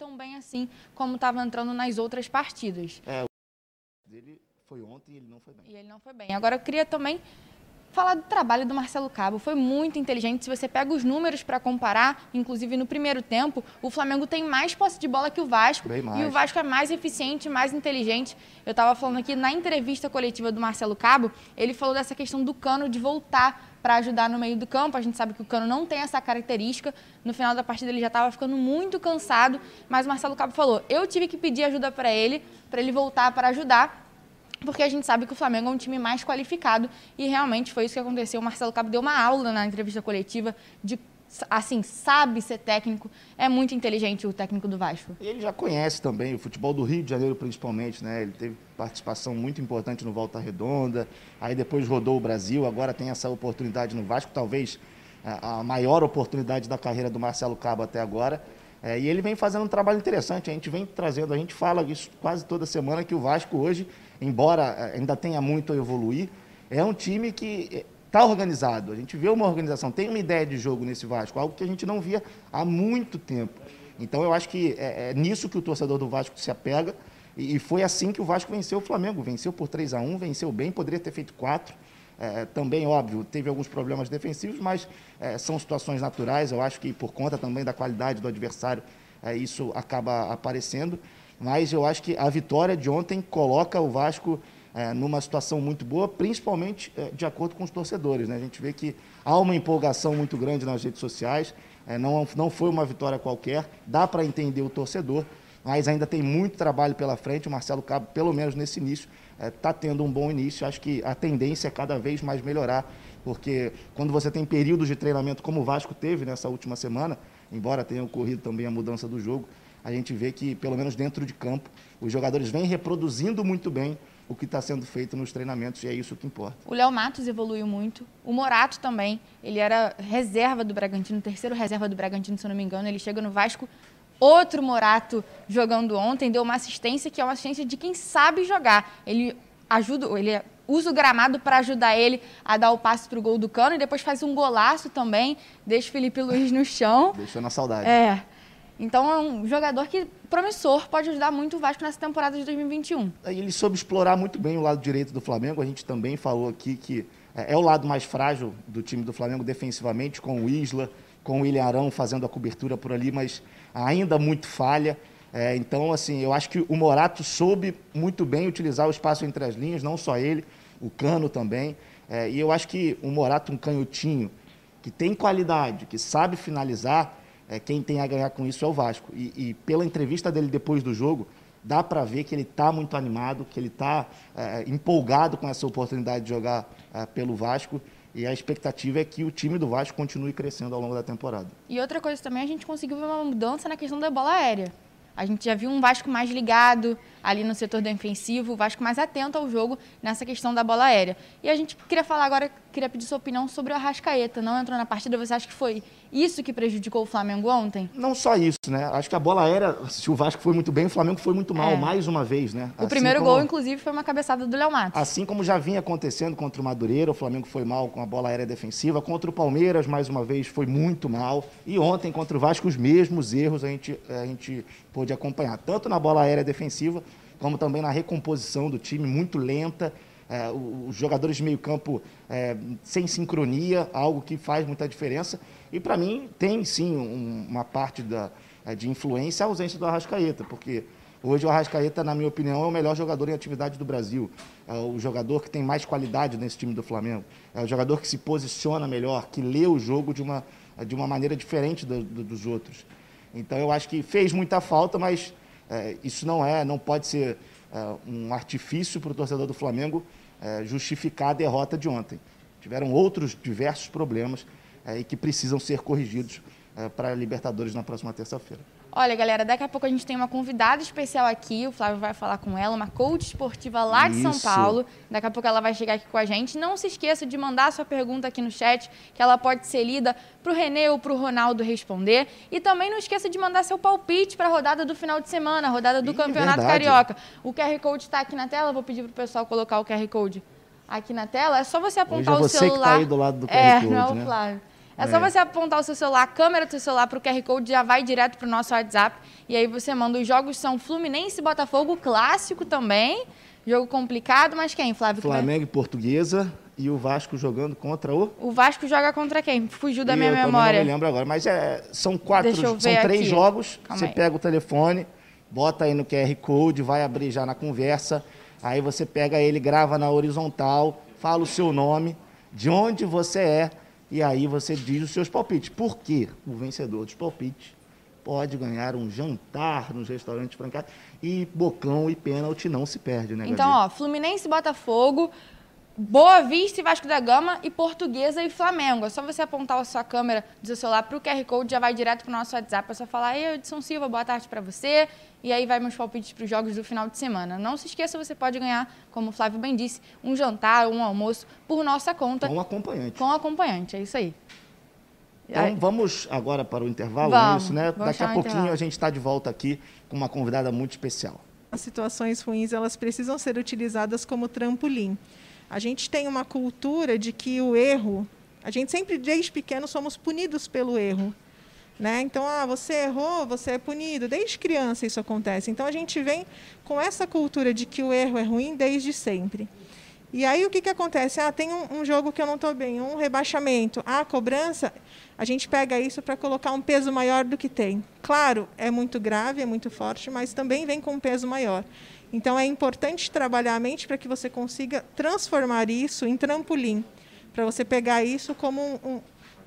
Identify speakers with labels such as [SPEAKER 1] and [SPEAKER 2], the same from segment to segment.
[SPEAKER 1] tão bem assim como estava entrando nas outras partidas.
[SPEAKER 2] É, o dele foi ontem e ele não foi bem.
[SPEAKER 1] E ele não foi bem. Agora eu queria também falar do trabalho do Marcelo Cabo. Foi muito inteligente. Se você pega os números para comparar, inclusive no primeiro tempo, o Flamengo tem mais posse de bola que o Vasco. E o Vasco é mais eficiente, mais inteligente. Eu estava falando aqui na entrevista coletiva do Marcelo Cabo, ele falou dessa questão do Cano de voltar para ajudar no meio do campo. A gente sabe que o Cano não tem essa característica. No final da partida ele já estava ficando muito cansado, mas o Marcelo Cabo falou: "Eu tive que pedir ajuda para ele, para ele voltar para ajudar" porque a gente sabe que o Flamengo é um time mais qualificado e realmente foi isso que aconteceu. O Marcelo Cabo deu uma aula na entrevista coletiva de assim, sabe ser técnico, é muito inteligente o técnico do Vasco.
[SPEAKER 2] Ele já conhece também o futebol do Rio de Janeiro, principalmente, né? Ele teve participação muito importante no Volta Redonda, aí depois rodou o Brasil, agora tem essa oportunidade no Vasco, talvez a maior oportunidade da carreira do Marcelo Cabo até agora. É, e ele vem fazendo um trabalho interessante, a gente vem trazendo, a gente fala isso quase toda semana, que o Vasco hoje embora eh, ainda tenha muito a evoluir, é um time que está eh, organizado. A gente vê uma organização, tem uma ideia de jogo nesse Vasco, algo que a gente não via há muito tempo. Então eu acho que é, é nisso que o torcedor do Vasco se apega. E, e, foi assim que o Vasco venceu o Flamengo. Venceu por 3 a 1 venceu bem, poderia ter feito 4. É, também, óbvio, teve alguns problemas defensivos, mas é, são situações naturais. Eu acho que por conta também da qualidade do adversário, isso acaba aparecendo mas eu acho que a vitória de ontem coloca o Vasco é, numa situação muito boa, principalmente é, de acordo com os torcedores. Né? A gente vê que há uma empolgação muito grande nas redes sociais, é, não, não foi uma vitória qualquer, dá para entender o torcedor, mas ainda tem muito trabalho pela frente. O Marcelo Cabo, pelo menos nesse início, está tendo um bom início. Acho que a tendência é cada vez mais melhorar, porque quando você tem períodos de treinamento como o Vasco teve nessa última semana, embora tenha ocorrido também a mudança do jogo, a gente vê que, pelo menos dentro de campo, os jogadores vêm reproduzindo muito bem o que está sendo feito nos treinamentos e é isso que importa.
[SPEAKER 1] O Léo Matos evoluiu muito, o Morato também, ele era reserva do Bragantino, terceiro reserva do Bragantino, se eu não me engano, ele chega no Vasco, outro Morato jogando ontem, deu uma assistência que é uma assistência de quem sabe jogar. Ele ajuda, ele usa o gramado para ajudar ele a dar o passe para o gol do Cano e depois faz um golaço também, deixa o Felipe Luiz no chão.
[SPEAKER 2] Deixou na saudade.
[SPEAKER 1] É. Então é um jogador que promissor, pode ajudar muito o Vasco nessa temporada de 2021.
[SPEAKER 2] Ele soube explorar muito bem o lado direito do Flamengo. A gente também falou aqui que é, é o lado mais frágil do time do Flamengo defensivamente, com o Isla, com o William Arão fazendo a cobertura por ali, mas ainda muito falha. É, então, assim, eu acho que o Morato soube muito bem utilizar o espaço entre as linhas, não só ele, o Cano também. É, e eu acho que o Morato, um canhotinho, que tem qualidade, que sabe finalizar, é, quem tem a ganhar com isso é o Vasco. E, e pela entrevista dele depois do jogo, dá para ver que ele está muito animado, que ele está é, empolgado com essa oportunidade de jogar é, pelo Vasco. E a expectativa é que o time do Vasco continue crescendo ao longo da temporada.
[SPEAKER 1] E outra coisa também, a gente conseguiu ver uma mudança na questão da bola aérea. A gente já viu um Vasco mais ligado ali no setor defensivo, o Vasco mais atento ao jogo nessa questão da bola aérea. E a gente queria falar agora, queria pedir sua opinião sobre o Arrascaeta. Não entrou na partida, você acha que foi isso que prejudicou o Flamengo ontem?
[SPEAKER 2] Não só isso, né? Acho que a bola aérea, se o Vasco foi muito bem, o Flamengo foi muito mal, é. mais uma vez, né?
[SPEAKER 1] O assim primeiro como... gol, inclusive, foi uma cabeçada do Léo Matos.
[SPEAKER 2] Assim como já vinha acontecendo contra o Madureira, o Flamengo foi mal com a bola aérea defensiva. Contra o Palmeiras, mais uma vez, foi muito mal. E ontem, contra o Vasco, os mesmos erros a gente, a gente pôde acompanhar. Tanto na bola aérea defensiva, como também na recomposição do time, muito lenta é, os jogadores de meio campo é, sem sincronia, algo que faz muita diferença. E para mim tem sim um, uma parte da, é, de influência a ausência do Arrascaeta, porque hoje o Arrascaeta, na minha opinião, é o melhor jogador em atividade do Brasil. É o jogador que tem mais qualidade nesse time do Flamengo. É o jogador que se posiciona melhor, que lê o jogo de uma, de uma maneira diferente do, do, dos outros. Então eu acho que fez muita falta, mas é, isso não é, não pode ser é, um artifício para o torcedor do Flamengo é, justificar a derrota de ontem. Tiveram outros diversos problemas é, e que precisam ser corrigidos é, para a Libertadores na próxima terça-feira.
[SPEAKER 1] Olha, galera, daqui a pouco a gente tem uma convidada especial aqui, o Flávio vai falar com ela, uma coach esportiva lá de Isso. São Paulo. Daqui a pouco ela vai chegar aqui com a gente. Não se esqueça de mandar sua pergunta aqui no chat, que ela pode ser lida para o Renê ou para o Ronaldo responder. E também não esqueça de mandar seu palpite para a rodada do final de semana, a rodada do Ih, Campeonato verdade. Carioca. O QR Code está aqui na tela, vou pedir para o pessoal colocar o QR Code aqui na tela. É só você apontar
[SPEAKER 2] Hoje é
[SPEAKER 1] o
[SPEAKER 2] você
[SPEAKER 1] celular.
[SPEAKER 2] Que tá aí do lado do QR
[SPEAKER 1] é,
[SPEAKER 2] Code,
[SPEAKER 1] não é
[SPEAKER 2] o
[SPEAKER 1] Flávio. É, é, só você apontar o seu celular, a câmera do seu celular para o QR Code, já vai direto para o nosso WhatsApp. E aí você manda. Os jogos são Fluminense e Botafogo, clássico também. Jogo complicado, mas quem, Flávio?
[SPEAKER 2] Flamengo e Portuguesa e o Vasco jogando contra o?
[SPEAKER 1] O Vasco joga contra quem? Fugiu da e minha eu memória.
[SPEAKER 2] Eu não me lembro agora, mas é, são quatro, são três aqui. jogos. Calma você aí. pega o telefone, bota aí no QR Code, vai abrir já na conversa. Aí você pega ele, grava na horizontal, fala o seu nome, de onde você é, e aí você diz os seus palpites. Por quê? O vencedor dos palpites pode ganhar um jantar nos restaurantes francados e bocão e pênalti não se perde, né,
[SPEAKER 1] Então, ó, Fluminense e Botafogo, Boa Vista e Vasco da Gama e Portuguesa e Flamengo. É só você apontar a sua câmera do seu celular para o QR Code, já vai direto para o nosso WhatsApp. É só falar, ei, Edson Silva, boa tarde para você. E aí vai meus palpites para os jogos do final de semana. Não se esqueça, você pode ganhar, como o Flávio bem disse, um jantar, um almoço por nossa conta.
[SPEAKER 2] Com acompanhante.
[SPEAKER 1] Com acompanhante, é isso aí.
[SPEAKER 2] Então vamos agora para o intervalo, é vamos, isso, né? Daqui a pouquinho intervalo. a gente está de volta aqui com uma convidada muito especial.
[SPEAKER 3] As situações ruins, elas precisam ser utilizadas como trampolim. A gente tem uma cultura de que o erro, a gente sempre desde pequeno somos punidos pelo erro. Né? Então, ah, você errou, você é punido. Desde criança isso acontece. Então, a gente vem com essa cultura de que o erro é ruim desde sempre. E aí, o que, que acontece? Ah, tem um, um jogo que eu não estou bem, um rebaixamento. Ah, a cobrança, a gente pega isso para colocar um peso maior do que tem. Claro, é muito grave, é muito forte, mas também vem com um peso maior. Então é importante trabalhar a mente para que você consiga transformar isso em trampolim, para você pegar isso como um,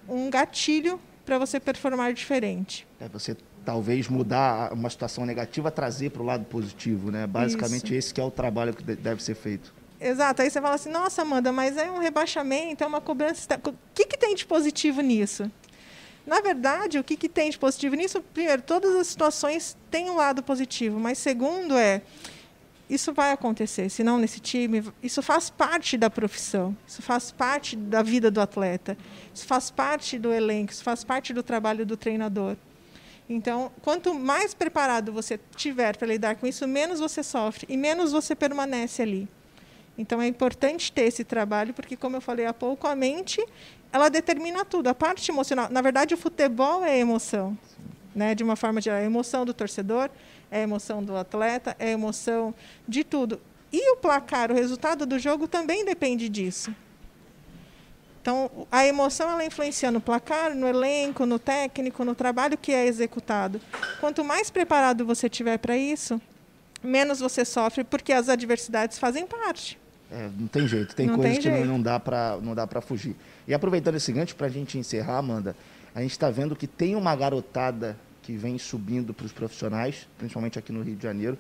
[SPEAKER 3] um, um gatilho para você performar diferente.
[SPEAKER 2] É você talvez mudar uma situação negativa, trazer para o lado positivo, né? Basicamente isso. esse que é o trabalho que deve ser feito.
[SPEAKER 3] Exato. Aí você fala assim, nossa, Amanda, mas é um rebaixamento, é uma cobrança. O que, que tem de positivo nisso? Na verdade, o que, que tem de positivo nisso? Primeiro, todas as situações têm um lado positivo, mas segundo é isso vai acontecer, se não nesse time, isso faz parte da profissão, isso faz parte da vida do atleta, isso faz parte do elenco, isso faz parte do trabalho do treinador. Então, quanto mais preparado você tiver para lidar com isso, menos você sofre e menos você permanece ali. Então, é importante ter esse trabalho, porque, como eu falei há pouco, a mente ela determina tudo. A parte emocional, na verdade, o futebol é emoção, né? De uma forma geral, a emoção do torcedor, é a emoção do atleta, é a emoção de tudo. E o placar, o resultado do jogo também depende disso. Então, a emoção ela influencia no placar, no elenco, no técnico, no trabalho que é executado. Quanto mais preparado você tiver para isso, menos você sofre, porque as adversidades fazem parte.
[SPEAKER 2] É, não tem jeito, tem não coisas tem que jeito. não dá para não dá para fugir. E aproveitando esse gancho para a gente encerrar, Amanda, a gente está vendo que tem uma garotada que vem subindo para os profissionais, principalmente aqui no Rio de Janeiro.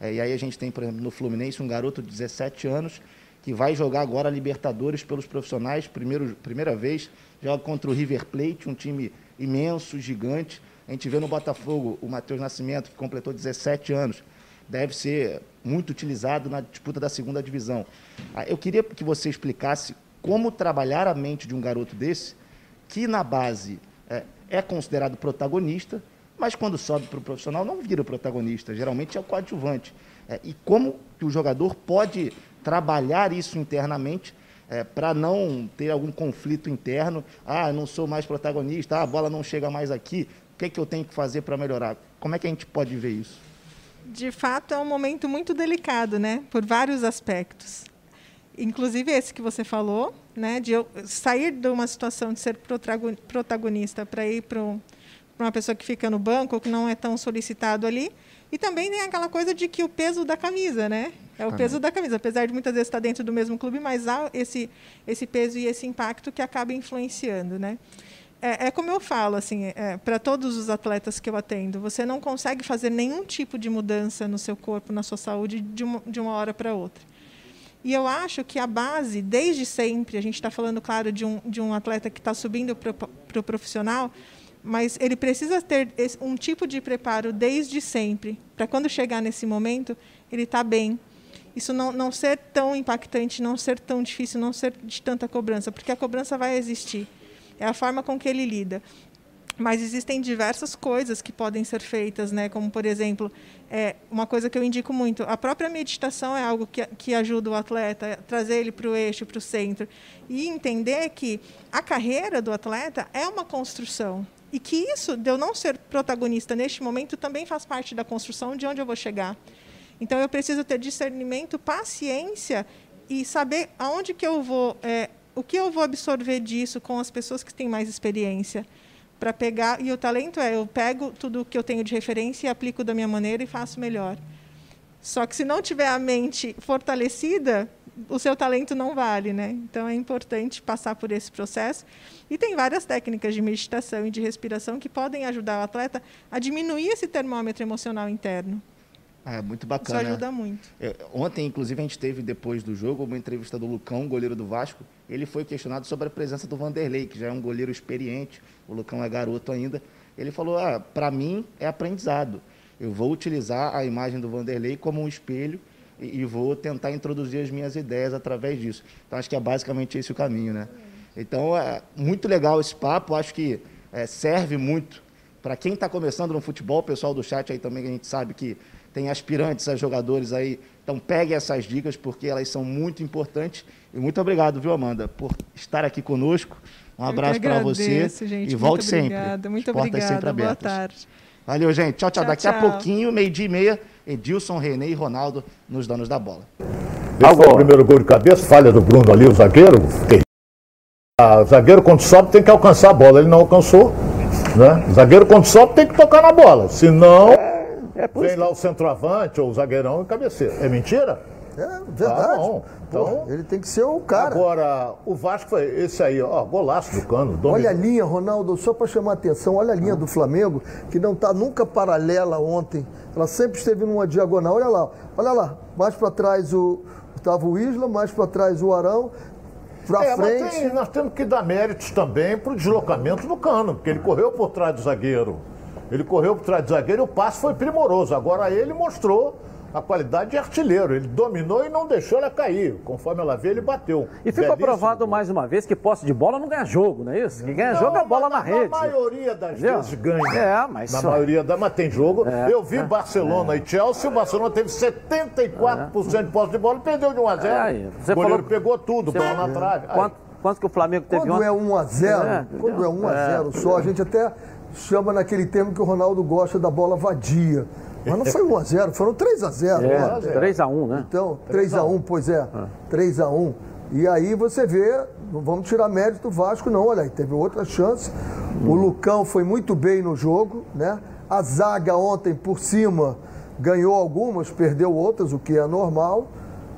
[SPEAKER 2] É, e aí a gente tem, por exemplo, no Fluminense, um garoto de 17 anos que vai jogar agora a Libertadores pelos profissionais, primeiro, primeira vez, joga contra o River Plate, um time imenso, gigante. A gente vê no Botafogo o Matheus Nascimento, que completou 17 anos, deve ser muito utilizado na disputa da segunda divisão. Ah, eu queria que você explicasse como trabalhar a mente de um garoto desse, que na base é, é considerado protagonista, mas quando sobe para o profissional não vira protagonista, geralmente é o coadjuvante. É, e como que o jogador pode trabalhar isso internamente é, para não ter algum conflito interno? Ah, não sou mais protagonista, ah, a bola não chega mais aqui, o que, é que eu tenho que fazer para melhorar? Como é que a gente pode ver isso?
[SPEAKER 3] De fato, é um momento muito delicado, né? Por vários aspectos. Inclusive esse que você falou, né? De eu sair de uma situação de ser protagonista para ir para um para uma pessoa que fica no banco, que não é tão solicitado ali. E também tem aquela coisa de que o peso da camisa, né? É o peso da camisa. Apesar de muitas vezes estar dentro do mesmo clube, mas há esse, esse peso e esse impacto que acaba influenciando, né? É, é como eu falo, assim, é, para todos os atletas que eu atendo, você não consegue fazer nenhum tipo de mudança no seu corpo, na sua saúde, de uma, de uma hora para outra. E eu acho que a base, desde sempre, a gente está falando, claro, de um, de um atleta que está subindo para o pro profissional, mas ele precisa ter um tipo de preparo desde sempre, para quando chegar nesse momento, ele está bem. Isso não, não ser tão impactante, não ser tão difícil, não ser de tanta cobrança, porque a cobrança vai existir. É a forma com que ele lida. Mas existem diversas coisas que podem ser feitas, né? como, por exemplo, é, uma coisa que eu indico muito, a própria meditação é algo que, que ajuda o atleta trazer ele para o eixo, para o centro. E entender que a carreira do atleta é uma construção. E que isso, de eu não ser protagonista neste momento, também faz parte da construção de onde eu vou chegar. Então, eu preciso ter discernimento, paciência e saber aonde que eu vou, é, o que eu vou absorver disso com as pessoas que têm mais experiência para pegar. E o talento é, eu pego tudo que eu tenho de referência e aplico da minha maneira e faço melhor. Só que se não tiver a mente fortalecida, o seu talento não vale, né? Então é importante passar por esse processo. E tem várias técnicas de meditação e de respiração que podem ajudar o atleta a diminuir esse termômetro emocional interno.
[SPEAKER 2] É muito bacana.
[SPEAKER 3] Isso ajuda muito.
[SPEAKER 2] É, ontem, inclusive, a gente teve, depois do jogo, uma entrevista do Lucão, goleiro do Vasco. Ele foi questionado sobre a presença do Vanderlei, que já é um goleiro experiente. O Lucão é garoto ainda. Ele falou: ah, para mim é aprendizado. Eu vou utilizar a imagem do Vanderlei como um espelho e, e vou tentar introduzir as minhas ideias através disso. Então, acho que é basicamente esse o caminho, né? Então, é muito legal esse papo. Acho que é, serve muito para quem está começando no futebol, o pessoal do chat aí também, que a gente sabe que tem aspirantes a jogadores aí. Então pegue essas dicas porque elas são muito importantes. E muito obrigado, viu, Amanda, por estar aqui conosco. Um abraço para você gente, e volte
[SPEAKER 3] muito obrigada,
[SPEAKER 2] sempre.
[SPEAKER 3] Muito obrigada,
[SPEAKER 2] sempre
[SPEAKER 3] abertas. boa tarde.
[SPEAKER 2] Valeu, gente. Tchau, tchau. tchau Daqui tchau. a pouquinho, meio-dia e meia, Edilson, René e Ronaldo nos donos da bola.
[SPEAKER 4] Esse foi o primeiro gol de cabeça, falha do Bruno ali, o zagueiro. O zagueiro, quando sobe, tem que alcançar a bola. Ele não alcançou. Né? O zagueiro, quando sobe, tem que tocar na bola. Senão. É é Vem lá o centroavante ou o zagueirão e cabeceira. É mentira?
[SPEAKER 5] É verdade. Ah, bom. Então, Pô, ele tem que ser o cara.
[SPEAKER 4] Agora, o Vasco foi esse aí, ó, golaço do cano.
[SPEAKER 5] Olha a linha, Ronaldo, só para chamar a atenção, olha a linha ah. do Flamengo, que não está nunca paralela ontem. Ela sempre esteve numa diagonal. Olha lá, olha lá. Mais para trás o estava o Isla, mais para trás o Arão. Para é, frente.
[SPEAKER 4] Tem, nós temos que dar méritos também para o deslocamento do cano, porque ele correu por trás do zagueiro. Ele correu por trás do zagueiro e o passe foi primoroso. Agora ele mostrou a qualidade de artilheiro. Ele dominou e não deixou ela cair. Conforme ela veio, ele bateu.
[SPEAKER 6] E ficou provado mais uma vez que posse de bola não ganha jogo, não é isso? Quem ganha não, jogo é a bola na, na rede.
[SPEAKER 4] Na maioria das Entendeu? vezes ganha. É, mas. Na só... maioria das mas tem jogo. É, Eu vi é, Barcelona é. e Chelsea. O Barcelona teve 74% de posse de bola e perdeu de 1 a 0 é, o goleiro falou... pegou tudo, bola na trave.
[SPEAKER 6] Quanto, quanto que o Flamengo teve
[SPEAKER 5] Quando ontem? é 1 a 0 é, quando é 1 a 0 só, a gente até chama naquele termo que o Ronaldo gosta da bola vadia. Mas não foi 1x0, foram 3x0.
[SPEAKER 6] É, 3x1,
[SPEAKER 5] né? Então, 3x1, pois é. 3x1. E aí você vê, não vamos tirar mérito do Vasco, não. Olha aí, teve outra chance. O Lucão foi muito bem no jogo, né? A zaga ontem por cima ganhou algumas, perdeu outras, o que é normal.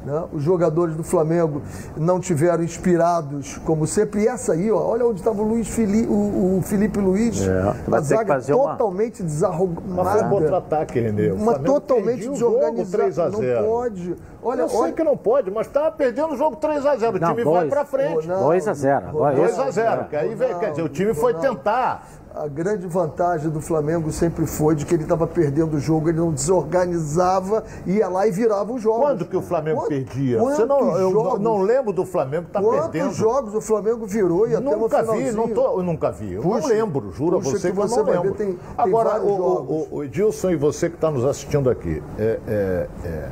[SPEAKER 5] Né? Os jogadores do Flamengo não tiveram inspirados, como sempre. E essa aí, ó, olha onde estava o Luiz Felipe, o, o Felipe Luiz. É, a zaga totalmente uma... desarrumada. Mas
[SPEAKER 4] foi um contra-ataque, Renê.
[SPEAKER 5] Uma totalmente desorganizada. Não pode.
[SPEAKER 4] Olha, eu sei olha... que não pode, mas estava perdendo o jogo 3x0. O time dois, vai para frente.
[SPEAKER 6] 2x0.
[SPEAKER 4] 2x0. Aí, quer dizer, o time foi tentar
[SPEAKER 5] a grande vantagem do Flamengo sempre foi de que ele estava perdendo o jogo, ele não desorganizava, ia lá e virava o jogo.
[SPEAKER 4] Quando que o Flamengo Quanto, perdia? Você não, eu jogos, não lembro do Flamengo estar tá perdendo.
[SPEAKER 5] Quantos jogos o Flamengo virou e até
[SPEAKER 4] nunca vi, não tô, eu nunca vi. Eu puxa, não lembro, juro a você que, que você eu não lembro. Ver, tem, Agora, tem o, o, o, Edilson e você que está nos assistindo aqui, é, é, é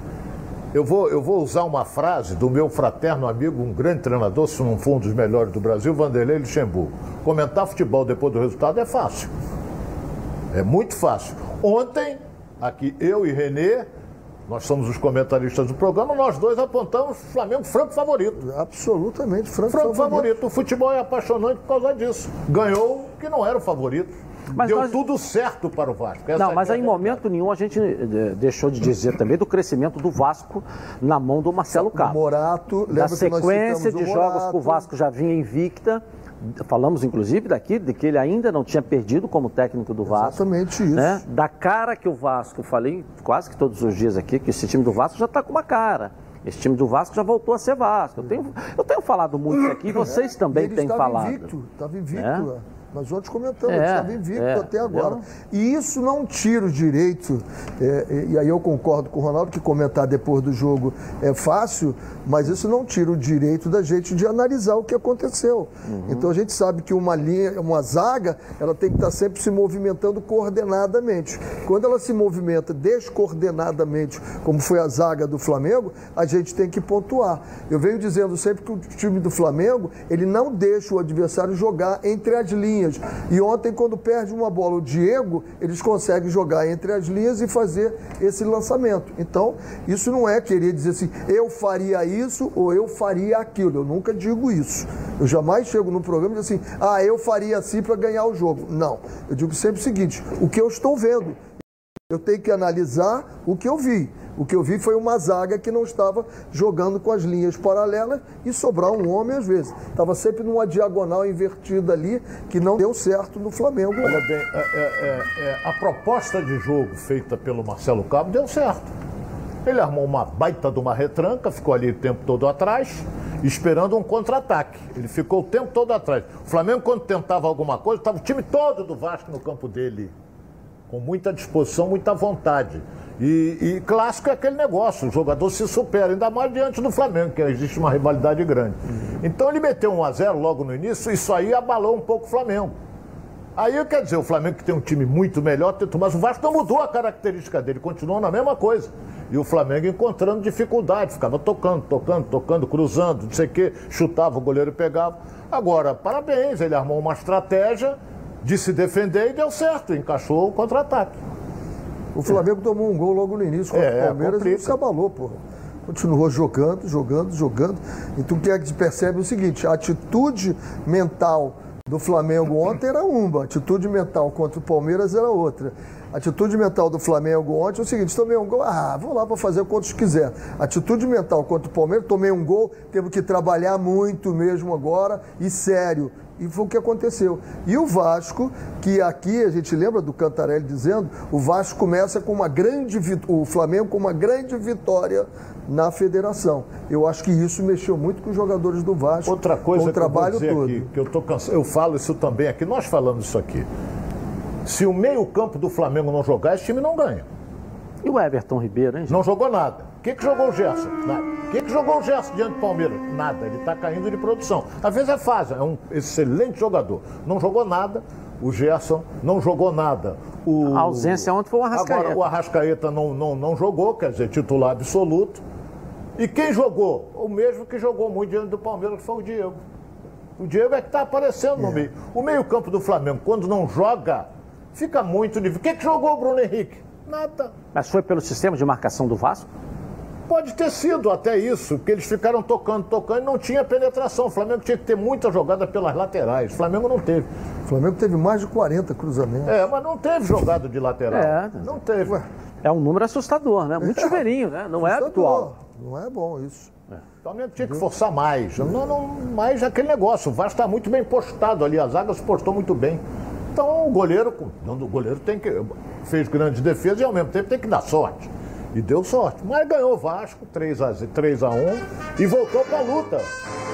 [SPEAKER 4] eu vou, eu vou usar uma frase do meu fraterno amigo, um grande treinador, se não for um dos melhores do Brasil, Vanderlei Luxemburgo. Comentar futebol depois do resultado é fácil. É muito fácil. Ontem, aqui eu e Renê, nós somos os comentaristas do programa, nós dois apontamos o Flamengo franco favorito.
[SPEAKER 5] Absolutamente franco,
[SPEAKER 4] franco favorito. favorito. O futebol é apaixonante por causa disso. Ganhou que não era o favorito. Mas Deu nós... tudo certo para o Vasco.
[SPEAKER 6] Essa não, mas é em momento nenhum a gente eh, deixou de dizer também do crescimento do Vasco na mão do Marcelo Cabo.
[SPEAKER 5] Morato,
[SPEAKER 6] da sequência de jogos que o Vasco já vinha invicta. Falamos, inclusive, daqui, de que ele ainda não tinha perdido como técnico do Vasco.
[SPEAKER 5] Exatamente isso. Né?
[SPEAKER 6] Da cara que o Vasco, falei quase que todos os dias aqui, que esse time do Vasco já está com uma cara. Esse time do Vasco já voltou a ser Vasco. Eu tenho, eu tenho falado muito aqui, vocês também têm falado.
[SPEAKER 5] Invicto, estava invicto. É? Nós ontem comentamos, é, estava invicto é, até agora. E isso não tira o direito, é, e aí eu concordo com o Ronaldo que comentar depois do jogo é fácil, mas isso não tira o direito da gente de analisar o que aconteceu. Uhum. Então a gente sabe que uma linha, uma zaga, ela tem que estar sempre se movimentando coordenadamente. Quando ela se movimenta descoordenadamente, como foi a zaga do Flamengo, a gente tem que pontuar. Eu venho dizendo sempre que o time do Flamengo, ele não deixa o adversário jogar entre as linhas. E ontem, quando perde uma bola, o Diego, eles conseguem jogar entre as linhas e fazer esse lançamento. Então, isso não é querer dizer assim, eu faria isso ou eu faria aquilo. Eu nunca digo isso. Eu jamais chego no programa e digo assim, ah, eu faria assim para ganhar o jogo. Não. Eu digo sempre o seguinte: o que eu estou vendo. Eu tenho que analisar o que eu vi. O que eu vi foi uma zaga que não estava jogando com as linhas paralelas e sobrar um homem às vezes. Estava sempre numa diagonal invertida ali, que não deu certo no Flamengo.
[SPEAKER 4] Olha bem, é, é, é, a proposta de jogo feita pelo Marcelo Cabo deu certo. Ele armou uma baita de uma retranca, ficou ali o tempo todo atrás, esperando um contra-ataque. Ele ficou o tempo todo atrás. O Flamengo, quando tentava alguma coisa, estava o time todo do Vasco no campo dele, com muita disposição, muita vontade. E, e, clássico é aquele negócio, o jogador se supera, ainda mais diante do Flamengo, que existe uma rivalidade grande. Então ele meteu 1 a 0 logo no início, isso aí abalou um pouco o Flamengo. Aí quer dizer, o Flamengo que tem um time muito melhor, mas o Vasco não mudou a característica dele, continuou na mesma coisa. E o Flamengo encontrando dificuldade, ficava tocando, tocando, tocando, cruzando, não sei o quê, chutava, o goleiro pegava. Agora, parabéns, ele armou uma estratégia de se defender e deu certo, encaixou o contra-ataque.
[SPEAKER 5] O Flamengo tomou um gol logo no início contra é, o Palmeiras complica. e se abalou, pô. Continuou jogando, jogando, jogando. Então o que é que se percebe é o seguinte, a atitude mental do Flamengo ontem era uma, a atitude mental contra o Palmeiras era outra. A atitude mental do Flamengo ontem é o seguinte: tomei um gol, ah, vou lá para fazer quantos quiser. Atitude mental contra o Palmeiras, tomei um gol, temos que trabalhar muito mesmo agora e sério. E foi o que aconteceu. E o Vasco, que aqui a gente lembra do Cantarelli dizendo, o Vasco começa com uma grande o Flamengo com uma grande vitória na federação. Eu acho que isso mexeu muito com os jogadores do Vasco.
[SPEAKER 4] Outra coisa com o trabalho que eu todo. Aqui, que eu tô cansado, eu falo isso também aqui, nós falamos isso aqui. Se o meio-campo do Flamengo não jogar, esse time não ganha.
[SPEAKER 6] E o Everton Ribeiro, hein?
[SPEAKER 4] Gente? Não jogou nada. O que, que jogou o Gerson? Nada. O que, que jogou o Gerson diante do Palmeiras? Nada. Ele está caindo de produção. Às vezes é fácil, é um excelente jogador. Não jogou nada. O Gerson não jogou nada. O...
[SPEAKER 6] A ausência ontem foi o Arrascaeta.
[SPEAKER 4] Agora, o Arrascaeta não, não, não jogou, quer dizer, titular absoluto. E quem jogou? O mesmo que jogou muito diante do Palmeiras, foi o Diego. O Diego é que está aparecendo no é. meio. O meio-campo do Flamengo, quando não joga, fica muito nível. O que, que jogou o Bruno Henrique? Nada.
[SPEAKER 6] Mas foi pelo sistema de marcação do Vasco?
[SPEAKER 4] Pode ter sido até isso, porque eles ficaram tocando, tocando e não tinha penetração. O Flamengo tinha que ter muita jogada pelas laterais. O Flamengo não teve.
[SPEAKER 5] O Flamengo teve mais de 40 cruzamentos.
[SPEAKER 4] É, mas não teve jogada de lateral. É, não teve. Ué.
[SPEAKER 6] É um número assustador, né? Muito é. chuveirinho, né? Não é habitual.
[SPEAKER 5] Não é bom isso. É.
[SPEAKER 4] O Flamengo tinha que forçar mais. Não, não, mais aquele negócio. O Vasco está muito bem postado ali. A zaga se postou muito bem. Então o goleiro, o goleiro tem que. fez grandes defesas e ao mesmo tempo tem que dar sorte. E deu sorte. Mas ganhou o Vasco, 3 a, 3 a 1 e voltou para a luta.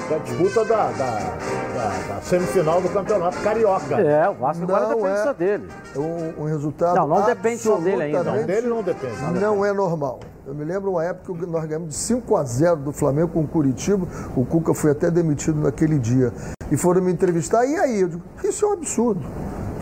[SPEAKER 4] Da disputa da, da, da, da, semifinal do campeonato carioca.
[SPEAKER 6] É, o Vasco agora depende é só dele.
[SPEAKER 5] Um, um resultado.
[SPEAKER 6] Não, não depende só dele ainda.
[SPEAKER 4] Não, dele não depende.
[SPEAKER 5] Não, não é normal. Eu me lembro uma época que nós ganhamos de 5 a 0 do Flamengo com o Curitiba. O Cuca foi até demitido naquele dia. E foram me entrevistar. E aí? Eu digo, isso é um absurdo.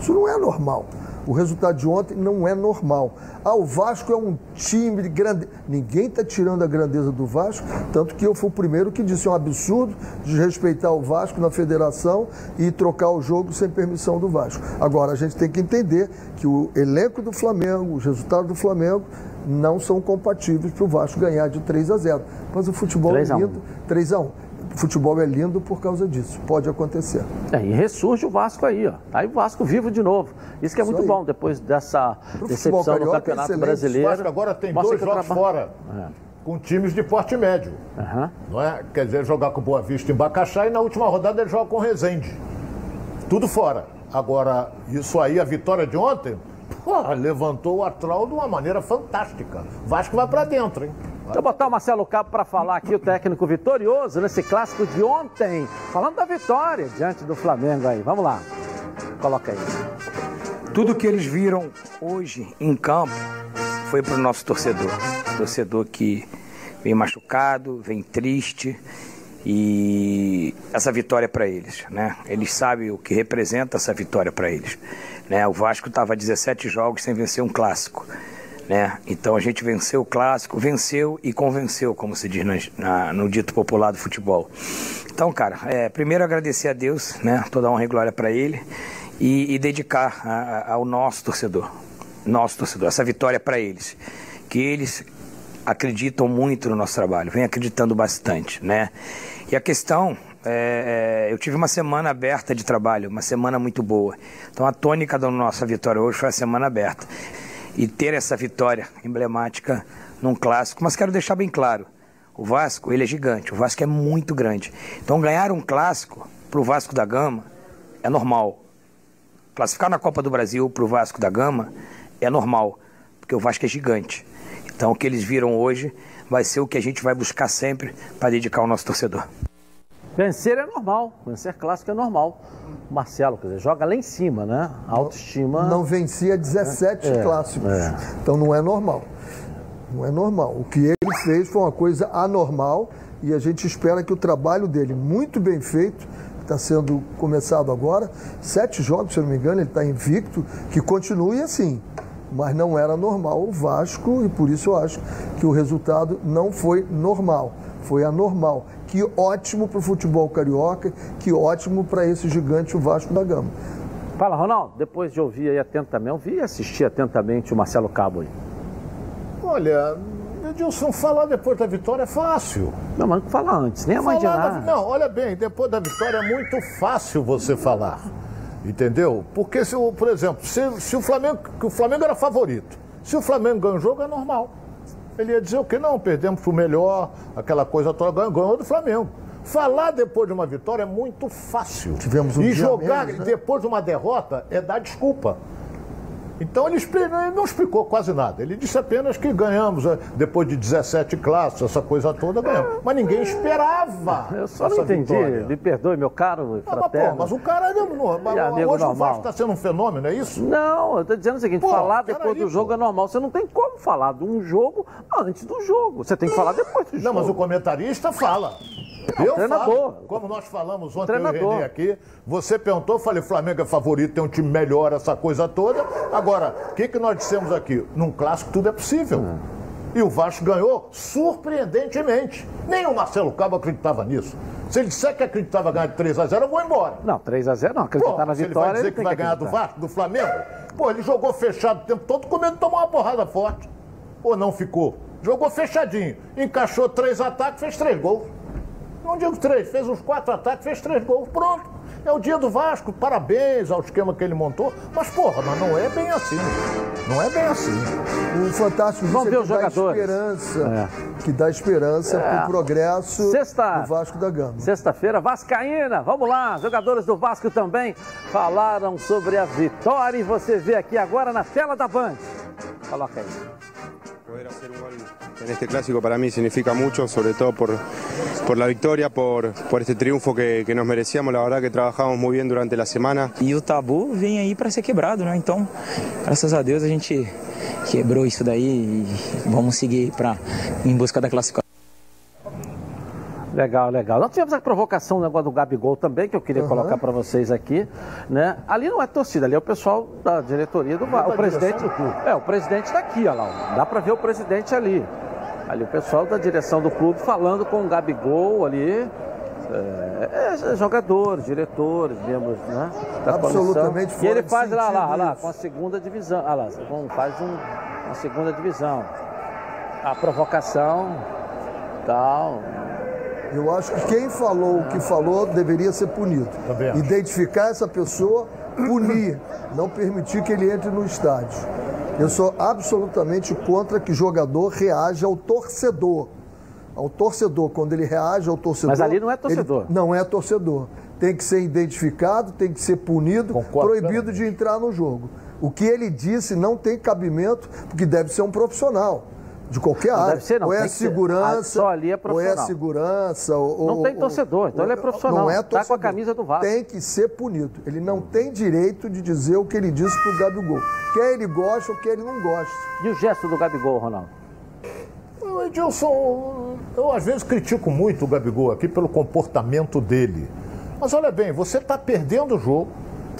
[SPEAKER 5] Isso não é normal. O resultado de ontem não é normal. Ah, o Vasco é um time de grande. Ninguém está tirando a grandeza do Vasco, tanto que eu fui o primeiro que disse é um absurdo desrespeitar o Vasco na federação e trocar o jogo sem permissão do Vasco. Agora, a gente tem que entender que o elenco do Flamengo, os resultados do Flamengo, não são compatíveis para o Vasco ganhar de 3 a 0. Mas o futebol é lindo, 3 a 1 futebol é lindo por causa disso. Pode acontecer.
[SPEAKER 6] É, e ressurge o Vasco aí, ó. Aí o Vasco vivo de novo. Isso que é Isso muito aí. bom, depois dessa Pro decepção no Campeonato é Brasileiro. O Vasco
[SPEAKER 4] agora tem dois jogos fora. É. Com times de porte médio. Uhum. Não é? Quer dizer, jogar com Boa Vista em Bacaxá e na última rodada ele joga com Resende. Tudo fora. Agora, isso aí, a vitória de ontem, porra, levantou o astral de uma maneira fantástica. Vasco vai para dentro, hein?
[SPEAKER 6] Deixa eu botar o Marcelo Cabo para falar aqui, o técnico vitorioso nesse clássico de ontem, falando da vitória diante do Flamengo aí. Vamos lá. Coloca aí.
[SPEAKER 7] Tudo que eles viram hoje em campo foi para o nosso torcedor. Torcedor que vem machucado, vem triste e essa vitória é para eles, né? Eles sabem o que representa essa vitória para eles, né? O Vasco estava 17 jogos sem vencer um clássico, né? Então a gente venceu o clássico, venceu e convenceu, como se diz na, na, no dito popular do futebol. Então, cara, é, primeiro agradecer a Deus, né? Toda honra e glória para Ele e, e dedicar a, a, ao nosso torcedor, nosso torcedor, essa vitória para eles, que eles acreditam muito no nosso trabalho, vem acreditando bastante, né? E a questão é, é, eu tive uma semana aberta de trabalho, uma semana muito boa. Então a tônica da nossa vitória hoje foi a semana aberta. E ter essa vitória emblemática num clássico, mas quero deixar bem claro, o Vasco, ele é gigante, o Vasco é muito grande. Então ganhar um clássico para o Vasco da Gama é normal. Classificar na Copa do Brasil para o Vasco da Gama é normal, porque o Vasco é gigante. Então, o que eles viram hoje vai ser o que a gente vai buscar sempre para dedicar ao nosso torcedor.
[SPEAKER 6] Vencer é normal, vencer clássico é normal. Marcelo, quer dizer, joga lá em cima, né? autoestima.
[SPEAKER 5] Não vencia 17 é, clássicos. É. Então não é normal. Não é normal. O que ele fez foi uma coisa anormal e a gente espera que o trabalho dele, muito bem feito, está sendo começado agora, sete jogos, se eu não me engano, ele está invicto, que continue assim mas não era normal o Vasco e por isso eu acho que o resultado não foi normal, foi anormal. Que ótimo para o futebol carioca, que ótimo para esse gigante o Vasco da Gama.
[SPEAKER 6] Fala, Ronaldo, depois de ouvir aí atentamente, ouvir e assistir atentamente o Marcelo Cabo aí.
[SPEAKER 4] Olha, Edilson, falar depois da vitória é fácil.
[SPEAKER 6] Não, mas falar antes, nem imaginar.
[SPEAKER 4] Da... Não, olha bem, depois da vitória é muito fácil você falar. Entendeu? Porque, se, por exemplo, se, se o Flamengo. Que o Flamengo era favorito. Se o Flamengo ganha o jogo, é normal. Ele ia dizer o que? Não, perdemos pro melhor, aquela coisa toda, ganhou, ganhou do Flamengo. Falar depois de uma vitória é muito fácil.
[SPEAKER 5] Tivemos um
[SPEAKER 4] e jogar menos, né? depois de uma derrota é dar desculpa. Então ele, não explicou quase nada. Ele disse apenas que ganhamos, eh, depois de 17 classes, essa coisa toda, ganhamos. Mas ninguém esperava.
[SPEAKER 6] Eu só não entendi. Vitória. Me perdoe, meu caro
[SPEAKER 4] ah, mas, pô, mas o cara. Não, hoje normal. o Vasco está sendo um fenômeno, é isso?
[SPEAKER 6] Não, eu estou dizendo o seguinte: pô, falar depois do jogo é normal. Você não tem como falar de um jogo antes do jogo. Você tem que falar depois do
[SPEAKER 4] não,
[SPEAKER 6] jogo.
[SPEAKER 4] Não, mas o comentarista fala. Eu treinador. Falo, como nós falamos ontem, treinador. eu e aqui, você perguntou, falei, Flamengo é favorito, tem um time melhor, essa coisa toda. Agora, o que, que nós dissemos aqui? Num clássico tudo é possível. Hum. E o Vasco ganhou surpreendentemente. Nem o Marcelo Cabo acreditava nisso. Se ele disser que acreditava ganhar de 3x0, eu vou embora.
[SPEAKER 6] Não, 3x0 não. Acreditar Pô, na vitória. Se ele vai
[SPEAKER 4] dizer ele que vai ganhar do Vasco, do Flamengo, pô, ele jogou fechado o tempo todo com medo de tomar uma porrada forte. Ou não ficou? Jogou fechadinho. Encaixou três ataques, fez três gols. Não digo três, fez uns quatro ataques, fez três gols, pronto. É o dia do Vasco, parabéns ao esquema que ele montou. Mas, porra, mas não é bem assim. Não é bem assim.
[SPEAKER 5] O Fantástico Vamos ver os jogadores. esperança, é. que dá esperança é. para o progresso Sexta... do Vasco da Gama.
[SPEAKER 6] Sexta-feira, Vascaína, vamos lá. Jogadores do Vasco também falaram sobre a vitória e você vê aqui agora na tela da Band. Coloca aí.
[SPEAKER 8] Poder hacer un gol en este clásico para mí significa mucho, sobre todo por, por la victoria, por, por este triunfo que, que, nos merecíamos. La verdad que trabajamos muy bien durante la semana.
[SPEAKER 9] E o tabu vem aí para ser quebrado, né? Então, graças a Deus a gente quebrou isso daí e vamos seguir para em busca da classificação.
[SPEAKER 6] Legal, legal. Nós tivemos a provocação no negócio do Gabigol também, que eu queria uhum. colocar para vocês aqui. Né? Ali não é torcida, ali é o pessoal da diretoria do VAR. O presidente. É, o presidente está aqui, olha lá. Dá para ver o presidente ali. Ali o pessoal da direção do clube falando com o Gabigol ali. É, é, jogadores, diretores, membros, né?
[SPEAKER 5] Absolutamente
[SPEAKER 6] E ele faz lá, lá, lá, com a segunda divisão. Olha lá, faz um, uma segunda divisão. A provocação, tal.
[SPEAKER 5] Eu acho que quem falou o que falou deveria ser punido. Identificar essa pessoa, punir, não permitir que ele entre no estádio. Eu sou absolutamente contra que jogador reaja ao torcedor. Ao torcedor, quando ele reage ao torcedor.
[SPEAKER 6] Mas ali não é torcedor.
[SPEAKER 5] não é torcedor. Tem que ser identificado, tem que ser punido, Concordo, proibido de entrar no jogo. O que ele disse não tem cabimento, porque deve ser um profissional De qualquer área. Deve ser, não. Ou é a segurança.
[SPEAKER 6] Ser, só ali é profissional.
[SPEAKER 5] Ou é a segurança. Ou,
[SPEAKER 6] não tem torcedor, então ele é profissional. Não é torcedor. Tá com a camisa do Vasco.
[SPEAKER 5] Tem que ser punido. Ele não tem direito de dizer o que ele disse pro Gabigol. Quer ele gosta ou quer ele não gosta.
[SPEAKER 6] E o gesto do Gabigol, Ronaldo?
[SPEAKER 4] Edilson, eu às vezes critico muito o Gabigol aqui pelo comportamento dele. Mas olha bem, você está perdendo o jogo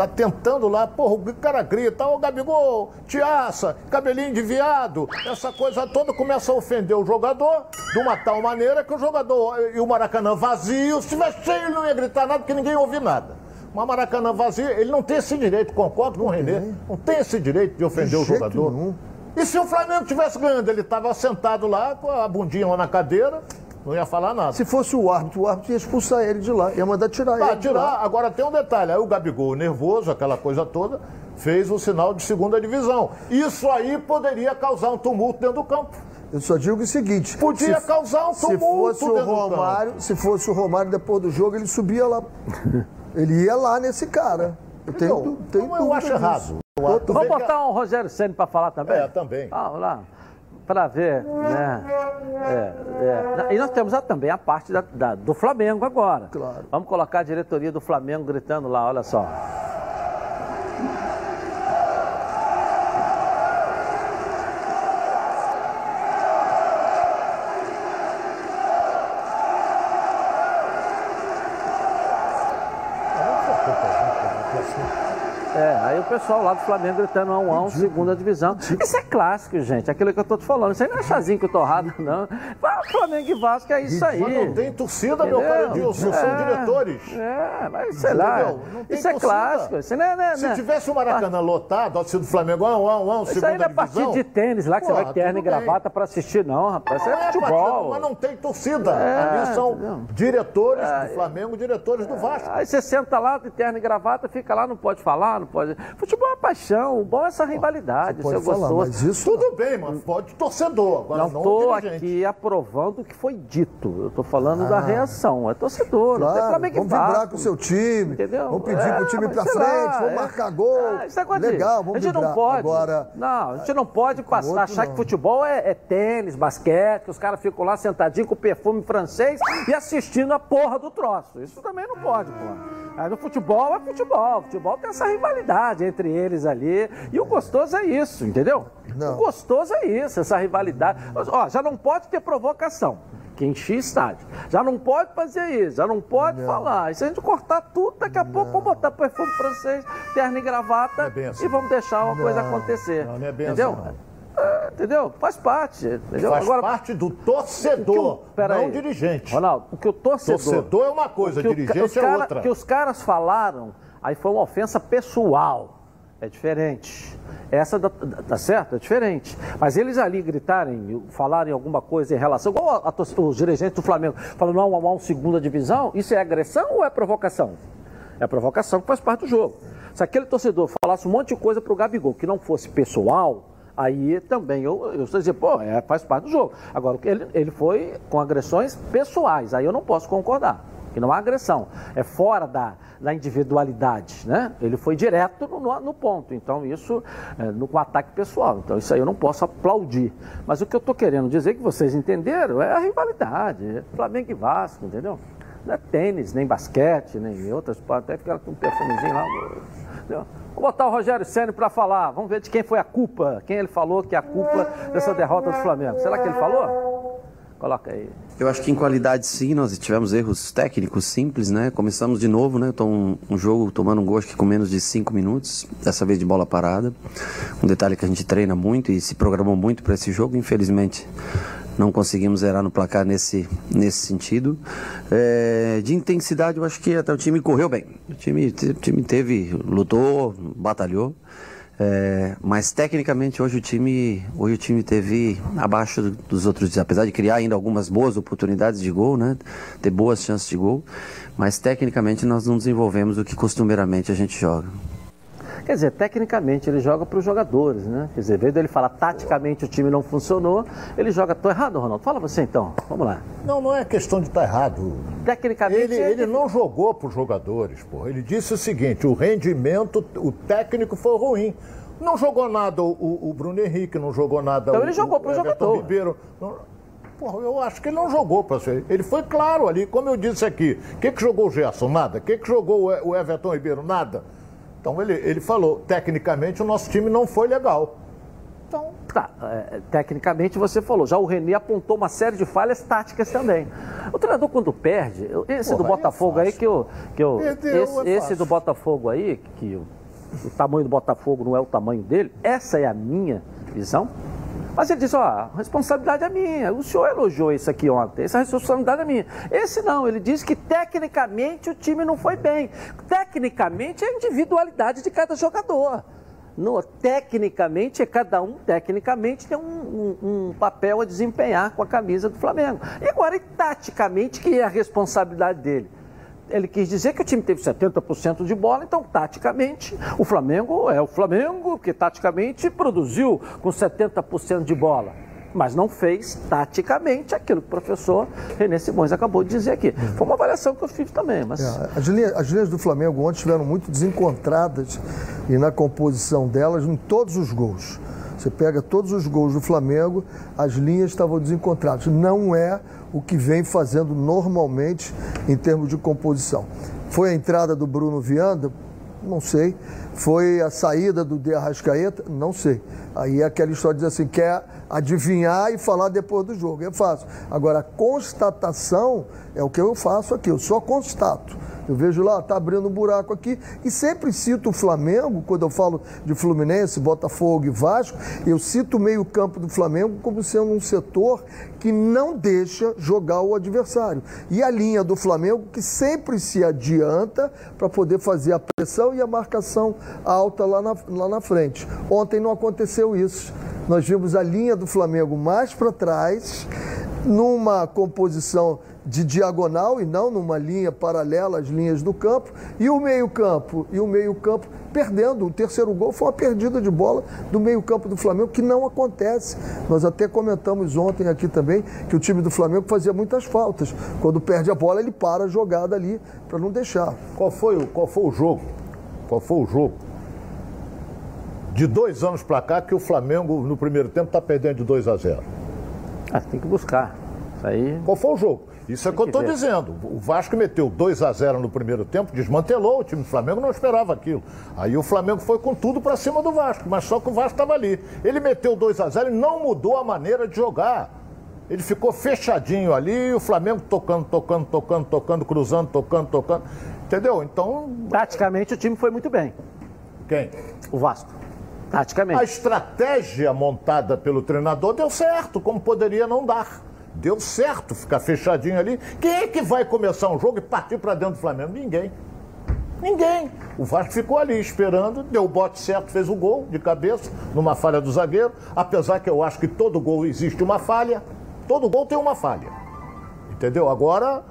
[SPEAKER 4] tá tentando lá, porra, o cara grita, ô Gabigol, tiaça, cabelinho de viado, essa coisa toda começa a ofender o jogador de uma tal maneira que o jogador e o Maracanã vazio, se tivesse cheio ele não ia gritar nada porque ninguém ouve nada. Uma Maracanã vazio, ele não tem esse direito, concordo com o Renê, não tem esse direito de ofender de o jogador. Nenhum. E se o Flamengo tivesse ganhando, ele estava sentado lá com a bundinha lá na cadeira, não ia falar nada.
[SPEAKER 5] Se fosse o árbitro, o árbitro ia expulsar ele de lá, ia mandar tirar
[SPEAKER 4] tá,
[SPEAKER 5] ele.
[SPEAKER 4] tirar. Agora tem um detalhe: aí o Gabigol, nervoso, aquela coisa toda, fez o sinal de segunda divisão. Isso aí poderia causar um tumulto dentro do campo.
[SPEAKER 5] Eu só digo o seguinte:
[SPEAKER 4] podia
[SPEAKER 5] se,
[SPEAKER 4] causar um tumulto.
[SPEAKER 5] Se fosse o Romário, se fosse o Romário depois do jogo, ele subia lá. ele ia lá nesse cara. Eu tenho,
[SPEAKER 4] então, tenho eu acho errado.
[SPEAKER 6] Vamos botar um Rogério Senna para falar também?
[SPEAKER 4] É, também.
[SPEAKER 6] Ah, vamos lá para ver, né? É, é. E nós temos também a parte da, da, do Flamengo agora.
[SPEAKER 5] Claro.
[SPEAKER 6] Vamos colocar a diretoria do Flamengo gritando lá, olha só. Pessoal lá do Flamengo gritando 1 um a 1 segunda divisão. Isso é clássico, gente. Aquilo que eu tô te falando. Isso aí não é chazinho tô torrado, não. Flamengo e Vasco é isso aí. Mas
[SPEAKER 4] não tem torcida, Entendeu? meu caro Edilson. É, são diretores.
[SPEAKER 6] É, mas sei lá. Isso é clássico. Isso não é, não é,
[SPEAKER 4] Se tivesse o Maracanã ah, lotado, a torcida do Flamengo 1 um, 1 um, 1 segunda divisão. Isso aí não é
[SPEAKER 6] partida de tênis lá que Porra, você vai terno e gravata para assistir, não, rapaz. Isso é, é futebol.
[SPEAKER 4] mas não tem torcida. É, Ali são entendeu? diretores do é. Flamengo, diretores do Vasco.
[SPEAKER 6] Aí você senta lá de terno e gravata, fica lá, não pode falar, não pode. Futebol é paixão, o bom é essa rivalidade, isso é gostoso. Mas
[SPEAKER 4] isso Tudo bem, mas pode torcedor. Agora
[SPEAKER 6] não estou aqui aprovando o que foi dito. Eu estou falando ah. da reação. É torcedor.
[SPEAKER 5] Claro, vamos vibrar com o seu time. Entendeu? Vamos pedir é, pro time para frente, lá, vamos é. marcar gol. É, Legal, vamos
[SPEAKER 6] A gente
[SPEAKER 5] vibrar.
[SPEAKER 6] não pode. Agora, não, a gente não pode passar, achar não. que futebol é, é tênis, basquete, que os caras ficam lá sentadinhos com perfume francês e assistindo a porra do troço. Isso também não pode, pô. Aí no futebol é futebol. O futebol tem essa rivalidade entre eles ali. E o gostoso é isso, entendeu? Não. O gostoso é isso, essa rivalidade. Ó, já não pode ter provocação que encher estádio. Já não pode fazer isso, já não pode não. falar. E se a gente cortar tudo, daqui a não. pouco vamos botar perfume francês, terno e gravata é assim. e vamos deixar uma não. coisa acontecer. Não, não é bem entendeu? Assim, é, entendeu? Faz parte. Entendeu?
[SPEAKER 4] Faz Agora, parte do torcedor, que, não aí, dirigente.
[SPEAKER 6] Ronaldo, o que o torcedor.
[SPEAKER 4] Torcedor é uma coisa, dirigente é
[SPEAKER 6] cara,
[SPEAKER 4] outra.
[SPEAKER 6] O que os caras falaram, aí foi uma ofensa pessoal. É diferente. Essa tá certo? É diferente. Mas eles ali gritarem, falarem alguma coisa em relação, igual a, a, os dirigentes do Flamengo, falando não, há uma segunda divisão, isso é agressão ou é provocação? É provocação que faz parte do jogo. Se aquele torcedor falasse um monte de coisa para o Gabigol que não fosse pessoal, aí também eu, eu estou dizendo, pô, é, faz parte do jogo. Agora, ele, ele foi com agressões pessoais, aí eu não posso concordar que não há agressão, é fora da, da individualidade, né? Ele foi direto no, no ponto, então isso, é, no, com ataque pessoal, então isso aí eu não posso aplaudir. Mas o que eu estou querendo dizer, que vocês entenderam, é a rivalidade, Flamengo e Vasco, entendeu? Não é tênis, nem basquete, nem outras, até ficar com um perfumezinho lá, entendeu? Vou botar o Rogério Senna para falar, vamos ver de quem foi a culpa, quem ele falou que é a culpa dessa derrota do Flamengo. Será que ele falou? Coloca aí.
[SPEAKER 10] Eu acho que em qualidade sim, nós tivemos erros técnicos simples, né? Começamos de novo, né? Então, um, jogo tomando um gol que com menos de cinco minutos, dessa vez de bola parada. Um detalhe que a gente treina muito e se programou muito para esse jogo, infelizmente não conseguimos zerar no placar nesse, nesse sentido. É, de intensidade, eu acho que até o time correu bem. O time, o time teve, lutou, batalhou. É, mas tecnicamente hoje o time hoje o time teve abaixo dos outros apesar de criar ainda algumas boas oportunidades de gol né ter boas chances de gol mas tecnicamente nós não desenvolvemos o que costumeiramente a gente joga
[SPEAKER 6] Quer dizer, tecnicamente ele joga para os jogadores, né? Quer dizer, vendo ele falar taticamente o time não funcionou, ele joga. Tô errado, Ronaldo? Fala você então. Vamos lá.
[SPEAKER 4] Não, não é questão de estar tá errado.
[SPEAKER 6] Tecnicamente.
[SPEAKER 4] Ele, é ele não jogou para os jogadores, pô. Ele disse o seguinte: o rendimento, o técnico foi ruim. Não jogou nada o, o Bruno Henrique, não jogou nada
[SPEAKER 6] então
[SPEAKER 4] o,
[SPEAKER 6] ele jogou para o jogador.
[SPEAKER 4] Ribeiro. Porra, eu acho que ele não jogou para você. Ele foi claro ali, como eu disse aqui. O que, que jogou o Gerson? Nada. O que, que jogou o Everton Ribeiro? Nada. Então ele, ele falou, tecnicamente o nosso time não foi legal.
[SPEAKER 6] Então, tá, é, tecnicamente você falou, já o Renê apontou uma série de falhas táticas também. O treinador quando perde, esse Porra, do Botafogo é aí que eu, que eu Perdeu, esse, é esse, do Botafogo aí, que o, o tamanho do Botafogo não é o tamanho dele, essa é a minha visão. Mas ele diz, ó, a responsabilidade é minha. O senhor elogiou isso aqui ontem, essa responsabilidade é minha. Esse não, ele diz que tecnicamente o time não foi bem. Tecnicamente é a individualidade de cada jogador. No, tecnicamente, cada um, tecnicamente, tem um, um, um, papel a desempenhar com a camisa do Flamengo. E agora, e taticamente, que é a responsabilidade dele? Ele quis dizer que o time teve 70% de bola, então, taticamente, o Flamengo é o Flamengo, que taticamente produziu com 70% de bola mas não fez taticamente aquilo que o professor René Simões acabou de dizer aqui. Foi uma avaliação que eu fiz também. Mas...
[SPEAKER 5] É, as, linhas, as linhas do Flamengo ontem estiveram muito desencontradas e na composição delas em todos os gols. Você pega todos os gols do Flamengo, as linhas estavam desencontradas. Não é o que vem fazendo normalmente em termos de composição. Foi a entrada do Bruno Vianda? Não sei. Foi a saída do De Arrascaeta? Não sei. Aí é aquela história assim, quer adivinhar e falar depois do jogo. É fácil. Agora, constatação é o que eu faço aqui, eu só constato. Eu vejo lá, tá abrindo um buraco aqui. E sempre cito o Flamengo, quando eu falo de Fluminense, Botafogo e Vasco, eu cito o meio-campo do Flamengo como sendo um setor que não deixa jogar o adversário. E a linha do Flamengo que sempre se adianta para poder fazer a pressão e a marcação alta lá na, lá na frente. Ontem não aconteceu isso. Nós vimos a linha do Flamengo mais para trás, numa composição de diagonal e não numa linha paralela às linhas do campo, e o meio-campo, e o meio-campo perdendo. O terceiro gol foi uma perdida de bola do meio-campo do Flamengo, que não acontece. Nós até comentamos ontem aqui também que o time do Flamengo fazia muitas faltas. Quando perde a bola, ele para a jogada ali para não deixar.
[SPEAKER 4] Qual foi, o, qual foi o jogo? Qual foi o jogo? De dois anos para cá que o Flamengo, no primeiro tempo, está perdendo de 2 a 0.
[SPEAKER 6] Ah, tem que buscar. Isso aí...
[SPEAKER 4] Qual foi o jogo? Isso é o que eu estou dizendo. O Vasco meteu 2 a 0 no primeiro tempo, desmantelou, o time do Flamengo não esperava aquilo. Aí o Flamengo foi com tudo para cima do Vasco, mas só que o Vasco estava ali. Ele meteu 2 a 0 e não mudou a maneira de jogar. Ele ficou fechadinho ali, o Flamengo tocando, tocando, tocando, tocando, cruzando, tocando, tocando. Entendeu? Então.
[SPEAKER 6] Taticamente o time foi muito bem.
[SPEAKER 4] Quem?
[SPEAKER 6] O Vasco. Taticamente.
[SPEAKER 4] A estratégia montada pelo treinador deu certo, como poderia não dar. Deu certo ficar fechadinho ali. Quem é que vai começar um jogo e partir para dentro do Flamengo? Ninguém. Ninguém. O Vasco ficou ali esperando, deu o bote certo, fez o gol de cabeça, numa falha do zagueiro. Apesar que eu acho que todo gol existe uma falha, todo gol tem uma falha. Entendeu? Agora,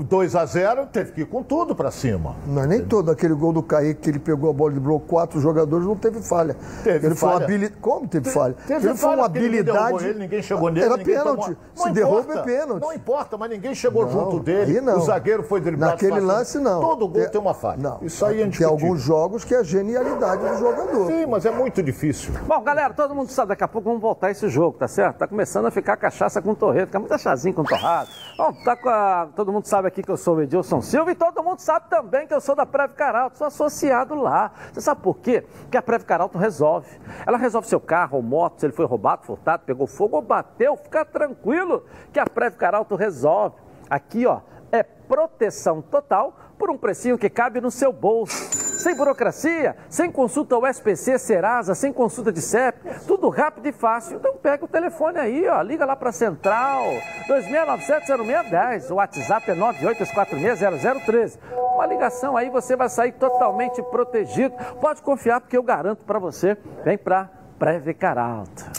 [SPEAKER 4] 2 a 0 teve que ir com tudo para cima.
[SPEAKER 5] Não é nem todo aquele gol do Kaique que ele pegou a bola e driblou quatro jogadores, não teve falha.
[SPEAKER 4] Teve
[SPEAKER 5] ele
[SPEAKER 4] falha.
[SPEAKER 5] Foi habili... Como teve falha?
[SPEAKER 4] Teve
[SPEAKER 5] ele
[SPEAKER 4] falha
[SPEAKER 5] foi uma habilidade.
[SPEAKER 4] Ele, ninguém chegou nele.
[SPEAKER 5] Era pênalti. Se derruba é pênalti.
[SPEAKER 4] Não importa, mas ninguém chegou não, junto dele. Não. O zagueiro foi driblado.
[SPEAKER 5] Naquele lance, não.
[SPEAKER 4] Todo gol é... tem uma falha.
[SPEAKER 5] Não.
[SPEAKER 4] Isso aí é
[SPEAKER 5] Tem alguns jogos que é a genialidade do jogador.
[SPEAKER 4] Sim, mas é muito difícil.
[SPEAKER 6] Bom, galera, todo mundo sabe, daqui a pouco vamos voltar esse jogo, tá certo? Tá começando a ficar cachaça com torreto, fica muita chazinho com torrado. Bom, tá com a... todo mundo sabe aqui que eu sou o Edilson Silva e todo mundo sabe também que eu sou da Preve Caralto, sou associado lá. Você sabe por quê? Porque a Preve Caralto resolve. Ela resolve seu carro ou moto, se ele foi roubado, furtado, pegou fogo ou bateu, fica tranquilo que a Preve Caralto resolve. Aqui, ó, é proteção total por um precinho que cabe no seu bolso. Sem burocracia, sem consulta ao SPC, Serasa, sem consulta de CEP, tudo rápido e fácil. Então pega o telefone aí, ó, liga lá para a Central, 2697-0610, o WhatsApp é 982460013. Uma ligação aí, você vai sair totalmente protegido. Pode confiar, porque eu garanto para você, vem para Previcar Alta.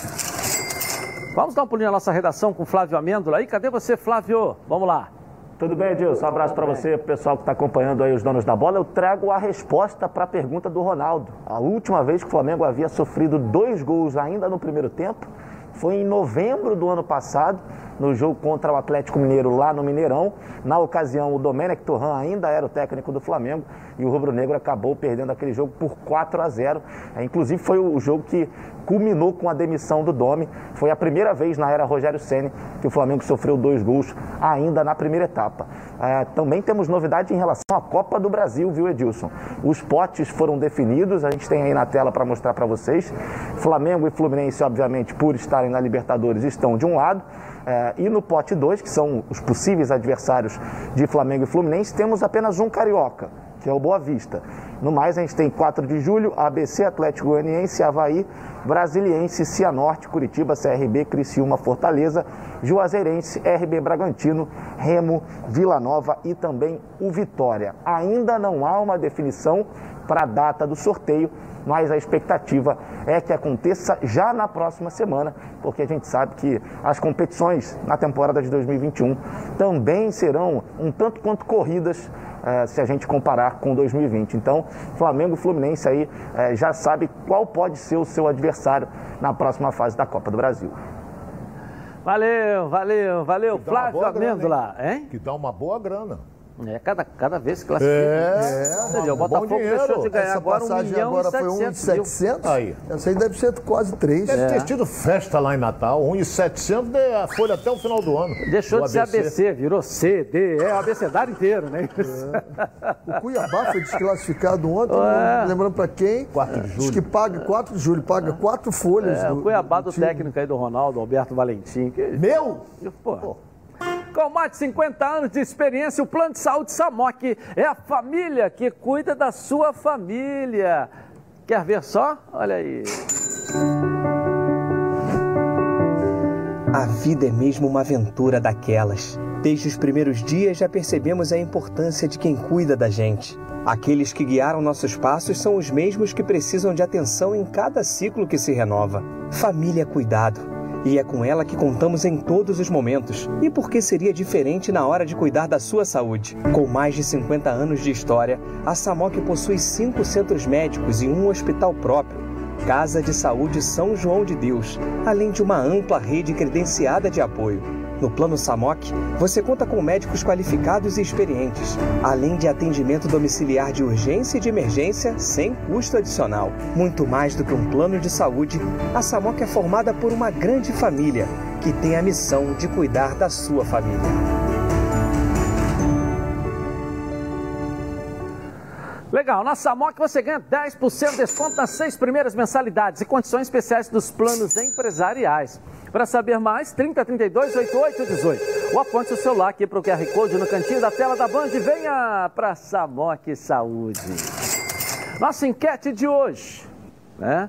[SPEAKER 6] Vamos dar um pulinho na nossa redação com Flávio Amêndola aí. Cadê você, Flávio? Vamos lá.
[SPEAKER 11] Tudo bem, Edilson? Um abraço para você, pessoal que está acompanhando aí os donos da bola. Eu trago a resposta para a pergunta do Ronaldo. A última vez que o Flamengo havia sofrido dois gols ainda no primeiro tempo foi em novembro do ano passado,
[SPEAKER 2] no jogo contra o Atlético Mineiro lá no Mineirão. Na ocasião, o Domenech Torran ainda era o técnico do Flamengo e o Rubro Negro acabou perdendo aquele jogo por 4 a 0. É, inclusive foi o jogo que culminou com a demissão do Domi. Foi a primeira vez na era Rogério Ceni que o Flamengo sofreu dois gols ainda na primeira etapa. É, também temos novidade em relação à Copa do Brasil, viu, Edilson? Os potes foram definidos, a gente tem aí na tela para mostrar para vocês. Flamengo e Fluminense, obviamente, por estarem na Libertadores, estão de um lado. É, e no pote 2, que são os possíveis adversários de Flamengo e Fluminense, temos apenas um carioca, que é o Boa Vista. No mais, a gente tem 4 de julho, ABC, Atlético Goianiense, Havaí, Brasiliense, Cianorte, Curitiba, CRB, Criciúma, Fortaleza, Juazeirense, RB Bragantino, Remo, Vila Nova e também o Vitória. Ainda não há uma definição para a data do sorteio, mas a expectativa é que aconteça já na próxima semana, porque a gente sabe que as competições na temporada de 2021 também serão um tanto quanto corridas eh, se a gente comparar com 2020. Então, Flamengo e Fluminense aí eh, já sabe qual pode ser o seu adversário na próxima fase da Copa do Brasil.
[SPEAKER 6] Valeu, valeu, valeu. Flávio Amêndola, hein?
[SPEAKER 4] Que dá uma boa grana.
[SPEAKER 6] É, cada, cada vez que classifica. É,
[SPEAKER 5] é o Botafogo deixou de ganhar Essa agora um milhão agora foi 1,700. Aí. Essa aí deve ser quase 3.
[SPEAKER 4] Deve é. ter tido festa lá em Natal. 1,700 é a folha até o final do ano.
[SPEAKER 6] Deixou de ABC. ser ABC, virou C, D, é o abecedário inteiro, né?
[SPEAKER 5] É. O Cuiabá foi desclassificado ontem, né? lembrando para quem?
[SPEAKER 4] 4 de julho.
[SPEAKER 5] Diz que paga 4 de julho, paga 4 folhas.
[SPEAKER 6] É, do, o Cuiabá do, do técnico aí do Ronaldo, Alberto Valentim. Que...
[SPEAKER 4] Meu?
[SPEAKER 6] Pô. Pô. Com mais de 50 anos de experiência, o Plano de Saúde Samok é a família que cuida da sua família. Quer ver só? Olha aí.
[SPEAKER 12] A vida é mesmo uma aventura daquelas. Desde os primeiros dias já percebemos a importância de quem cuida da gente. Aqueles que guiaram nossos passos são os mesmos que precisam de atenção em cada ciclo que se renova. Família Cuidado e é com ela que contamos em todos os momentos. E por que seria diferente na hora de cuidar da sua saúde? Com mais de 50 anos de história, a Samok possui cinco centros médicos e um hospital próprio. Casa de Saúde São João de Deus, além de uma ampla rede credenciada de apoio. No Plano Samok, você conta com médicos qualificados e experientes, além de atendimento domiciliar de urgência e de emergência sem custo adicional. Muito mais do que um plano de saúde, a Samok é formada por uma grande família que tem a missão de cuidar da sua família.
[SPEAKER 6] Legal, na Samok você ganha 10% de desconto nas seis primeiras mensalidades e condições especiais dos planos empresariais. Para saber mais, 3032 8818. Ou aponte o celular aqui para o QR Code no cantinho da tela da Band e venha para Samok Saúde. Nossa enquete de hoje, né?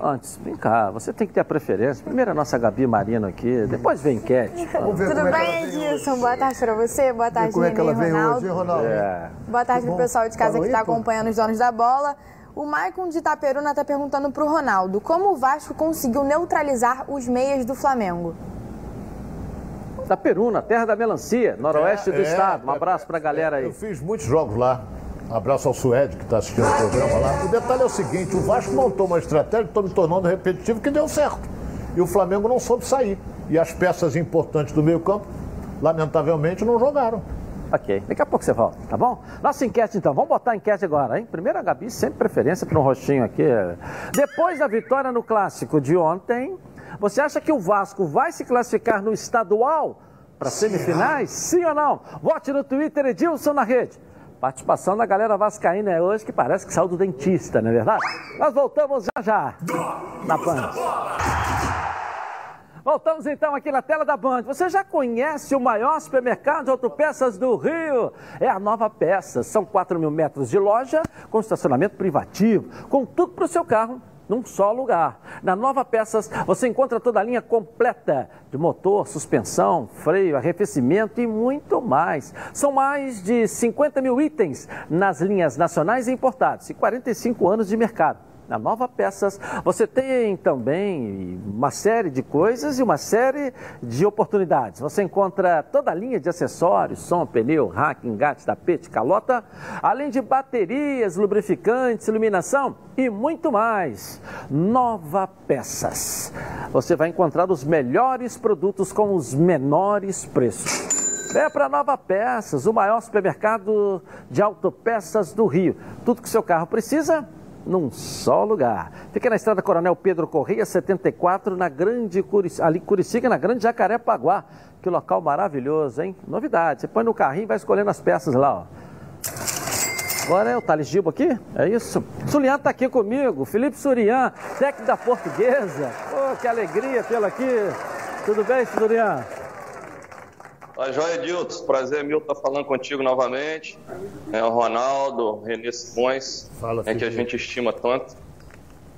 [SPEAKER 6] Antes, vem cá, você tem que ter a preferência. Primeiro a nossa Gabi Marino aqui, depois vem enquete.
[SPEAKER 1] Tudo é bem, Edilson? Boa tarde para você, boa tarde, Como é que ela vem Ronaldo. Hoje, Ronaldo? É. Boa tarde para o pessoal de casa que está acompanhando os donos da bola. O Maicon de Itaperuna está perguntando para o Ronaldo como o Vasco conseguiu neutralizar os meias do Flamengo.
[SPEAKER 6] Itaperuna, terra da melancia, noroeste é, do é, estado. Um abraço para a galera aí.
[SPEAKER 4] Eu fiz muitos jogos lá. Um abraço ao Suede, que está assistindo o programa lá. O detalhe é o seguinte: o Vasco montou uma estratégia, estou me tornando repetitivo, que deu certo. E o Flamengo não soube sair. E as peças importantes do meio-campo, lamentavelmente, não jogaram.
[SPEAKER 6] Ok, daqui a pouco você volta, tá bom? Nossa enquete então, vamos botar a enquete agora, hein? Primeiro a Gabi, sempre preferência para um rostinho aqui. Depois da vitória no clássico de ontem, você acha que o Vasco vai se classificar no estadual para semifinais? Sim ou não? Vote no Twitter Edilson na rede. Participação da galera vascaína é hoje que parece que saiu do dentista, não é verdade? Nós voltamos já já na Band. Voltamos então aqui na tela da Band. Você já conhece o maior supermercado de autopeças do Rio? É a Nova Peças. São 4 mil metros de loja com estacionamento privativo, com tudo para o seu carro num só lugar. Na Nova Peças você encontra toda a linha completa de motor, suspensão, freio, arrefecimento e muito mais. São mais de 50 mil itens nas linhas nacionais e importados e 45 anos de mercado Na Nova Peças você tem também uma série de coisas e uma série de oportunidades. Você encontra toda a linha de acessórios, som, pneu, rack, engate, tapete, calota, além de baterias, lubrificantes, iluminação e muito mais. Nova Peças. Você vai encontrar os melhores produtos com os menores preços. É para Nova Peças, o maior supermercado de autopeças do Rio. Tudo que seu carro precisa num só lugar. Fica na estrada Coronel Pedro Correia, 74, na Grande Curici... ali Curicica, na Grande Jacarepaguá. Que local maravilhoso, hein? Novidade. Você põe no carrinho e vai escolhendo as peças lá, ó. Agora é o Thales Gibo aqui? É isso? Sulian está aqui comigo, Felipe Surian, técnico da Portuguesa. Oh, que alegria tê-lo aqui. Tudo bem, Surian?
[SPEAKER 13] A joia, Dilton. Prazer, Milton, estar tá falando contigo novamente. É o Ronaldo, Renê Simões, Fala, é que a gente estima tanto.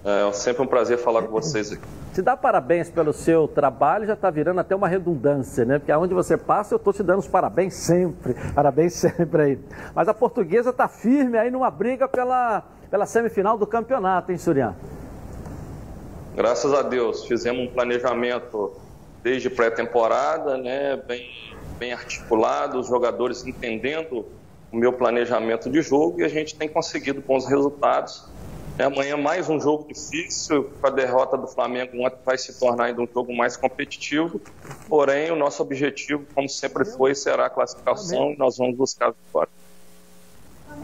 [SPEAKER 13] É sempre um prazer falar com vocês aqui.
[SPEAKER 6] Te dá parabéns pelo seu trabalho, já está virando até uma redundância, né? Porque aonde você passa, eu estou te dando os parabéns sempre. Parabéns sempre aí. Mas a portuguesa está firme aí numa briga pela, pela semifinal do campeonato, hein, Surian?
[SPEAKER 13] Graças a Deus. Fizemos um planejamento desde pré-temporada, né? Bem bem articulado, os jogadores entendendo o meu planejamento de jogo e a gente tem conseguido bons resultados. É, amanhã mais um jogo difícil, com a derrota do Flamengo vai se tornar ainda um jogo mais competitivo, porém o nosso objetivo, como sempre foi, será a classificação e nós vamos buscar a vitória.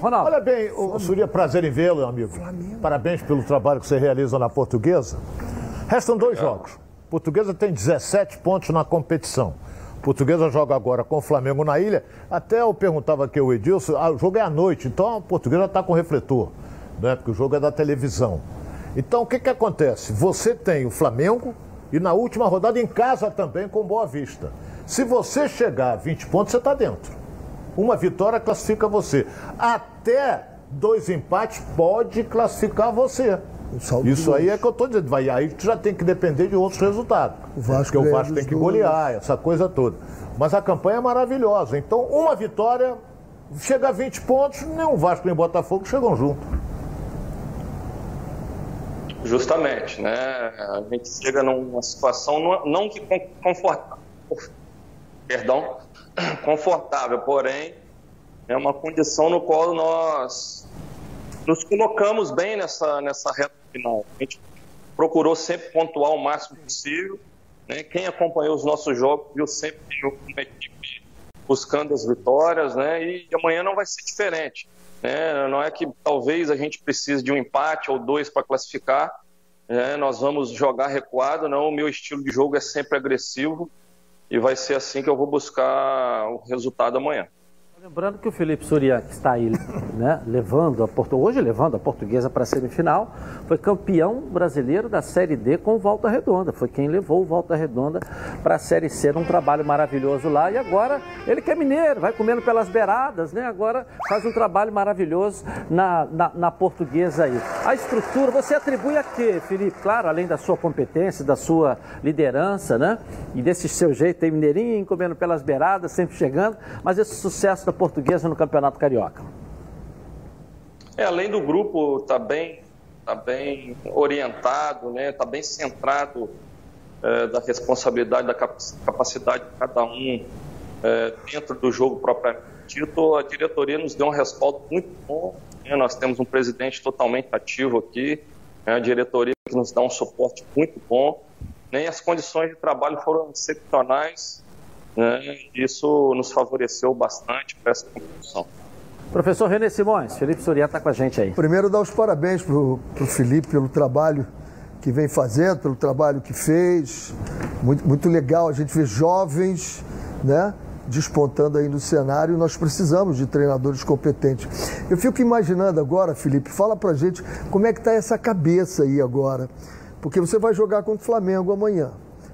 [SPEAKER 4] Ronaldo. Olha bem, o Surya, prazer em vê-lo, amigo. Flamengo. Parabéns pelo trabalho que você realiza na Portuguesa. Restam dois é. jogos. Portuguesa tem 17 pontos na competição. Portuguesa joga agora com o Flamengo na ilha. Até eu perguntava aqui o Edilson, ah, o jogo é à noite, então a Portuguesa está com refletor, né? Porque o jogo é da televisão. Então o que, que acontece? Você tem o Flamengo e na última rodada em casa também com Boa Vista. Se você chegar a 20 pontos, você está dentro. Uma vitória classifica você. Até dois empates pode classificar você. Isso aí é que eu estou dizendo. Vai, aí tu já tem que depender de outros resultados. O Vasco porque o Vasco tem que golear, essa coisa toda. Mas a campanha é maravilhosa. Então, uma vitória, chega a 20 pontos, nem o Vasco nem o Botafogo chegam junto.
[SPEAKER 13] Justamente, né? A gente chega numa situação não, não que confortável, perdão, confortável, porém é uma condição no qual nós nos colocamos bem nessa, nessa reta final. A gente procurou sempre pontuar o máximo possível. Né? Quem acompanhou os nossos jogos viu sempre uma equipe buscando as vitórias, né? E amanhã não vai ser diferente. Né? Não é que talvez a gente precise de um empate ou dois para classificar. Né? Nós vamos jogar recuado, não. O meu estilo de jogo é sempre agressivo e vai ser assim que eu vou buscar o resultado amanhã.
[SPEAKER 6] Lembrando que o Felipe Surya, que está aí né, levando a Porto, hoje levando a portuguesa para a semifinal, foi campeão brasileiro da Série D com Volta Redonda. Foi quem levou o Volta Redonda para a Série C, um trabalho maravilhoso lá. E agora ele que é mineiro, vai comendo pelas beiradas, né? Agora faz um trabalho maravilhoso na, na, na portuguesa aí. A estrutura, você atribui a quê, Felipe? Claro, além da sua competência, da sua liderança, né? E desse seu jeito aí, mineirinho, comendo pelas beiradas, sempre chegando, mas esse sucesso da portuguesa no Campeonato Carioca?
[SPEAKER 13] É, além do grupo estar tá bem, tá bem orientado, né, tá bem centrado é, da responsabilidade, da capacidade de cada um é, dentro do jogo propriamente dito, a diretoria nos deu um respaldo muito bom. Né, nós temos um presidente totalmente ativo aqui, né, a diretoria que nos dá um suporte muito bom. Nem as condições de trabalho foram excepcionais né? Isso nos favoreceu bastante para essa competição.
[SPEAKER 6] Professor René Simões, Felipe Soria está com a gente aí.
[SPEAKER 5] Primeiro, dar os parabéns para o Felipe pelo trabalho que vem fazendo, pelo trabalho que fez. Muito, muito legal a gente ver jovens, né? despontando aí no cenário, nós precisamos de treinadores competentes. Eu fico imaginando agora, Felipe, fala pra gente como é que está essa cabeça aí agora, porque você vai jogar contra o Flamengo amanhã.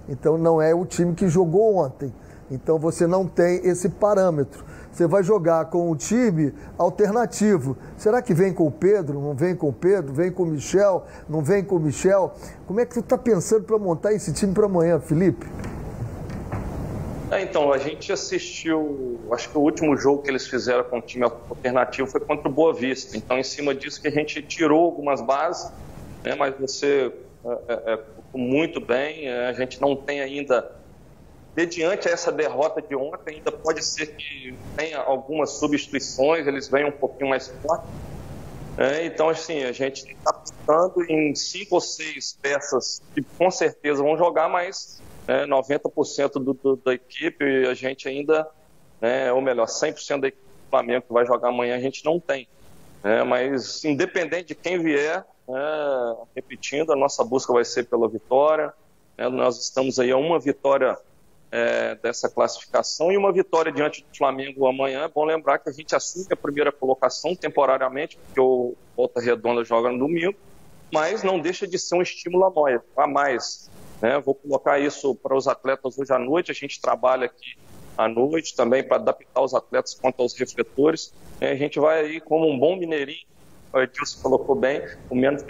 [SPEAKER 5] Então não é o time que jogou ontem. Então você não tem esse parâmetro. Você vai jogar com um time alternativo. Será que vem com o Pedro? Não vem com o Pedro? Vem com o Michel? Não vem com o Michel? Como é que você está pensando para montar esse time para amanhã, Felipe?
[SPEAKER 13] É, então, a gente assistiu, acho que o último jogo que eles fizeram com o time alternativo foi contra o Boa Vista. Então, em cima disso que a gente tirou algumas bases né, mas você é, é, muito bem, a gente não tem ainda mediante essa derrota de ontem, ainda pode ser que tenha algumas substituições, eles venham um pouquinho mais fortes. É, então, assim, a gente está pensando em cinco ou seis peças que com certeza vão jogar, mas né, 90% do, do, da equipe a gente ainda, né, ou melhor, 100% da equipe do Flamengo que vai jogar amanhã a gente não tem. É, mas, independente de quem vier, é, repetindo, a nossa busca vai ser pela vitória. É, nós estamos aí a uma vitória é, dessa classificação e uma vitória diante do Flamengo amanhã. É bom lembrar que a gente assume a primeira colocação temporariamente, porque o Volta Redonda joga no domingo, mas não deixa de ser um estímulo a mais. Né? Vou colocar isso para os atletas hoje à noite. A gente trabalha aqui à noite também para adaptar os atletas quanto aos refletores. A gente vai aí como um bom mineirinho, o Edilson colocou bem, o menos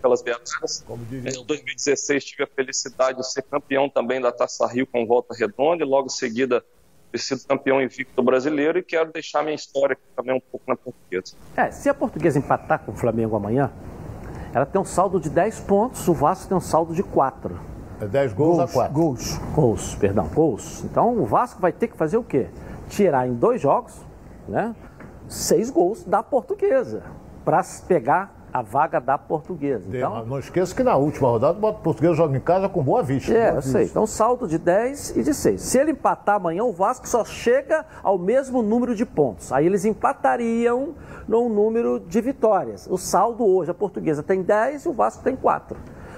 [SPEAKER 13] pelas beatas. Em 2016 tive a felicidade de ser campeão também da Taça Rio com volta redonda e logo em seguida ter sido campeão invicto brasileiro e quero deixar minha história aqui também um pouco na portuguesa.
[SPEAKER 6] É, se a portuguesa empatar com o Flamengo amanhã, ela tem um saldo de 10 pontos, o Vasco tem um saldo de 4.
[SPEAKER 4] É 10 gols, gols a 4.
[SPEAKER 6] Gols. Gols, perdão, gols. Então o Vasco vai ter que fazer o quê? Tirar em dois jogos, né? Seis gols da portuguesa para pegar a vaga da portuguesa. Então,
[SPEAKER 4] não esqueça que na última rodada o português joga em casa com boa vista.
[SPEAKER 6] É,
[SPEAKER 4] boa
[SPEAKER 6] eu sei. Então saldo de 10 e de 6. Se ele empatar amanhã, o Vasco só chega ao mesmo número de pontos. Aí eles empatariam no número de vitórias. O saldo hoje, a portuguesa tem 10 e o Vasco tem 4.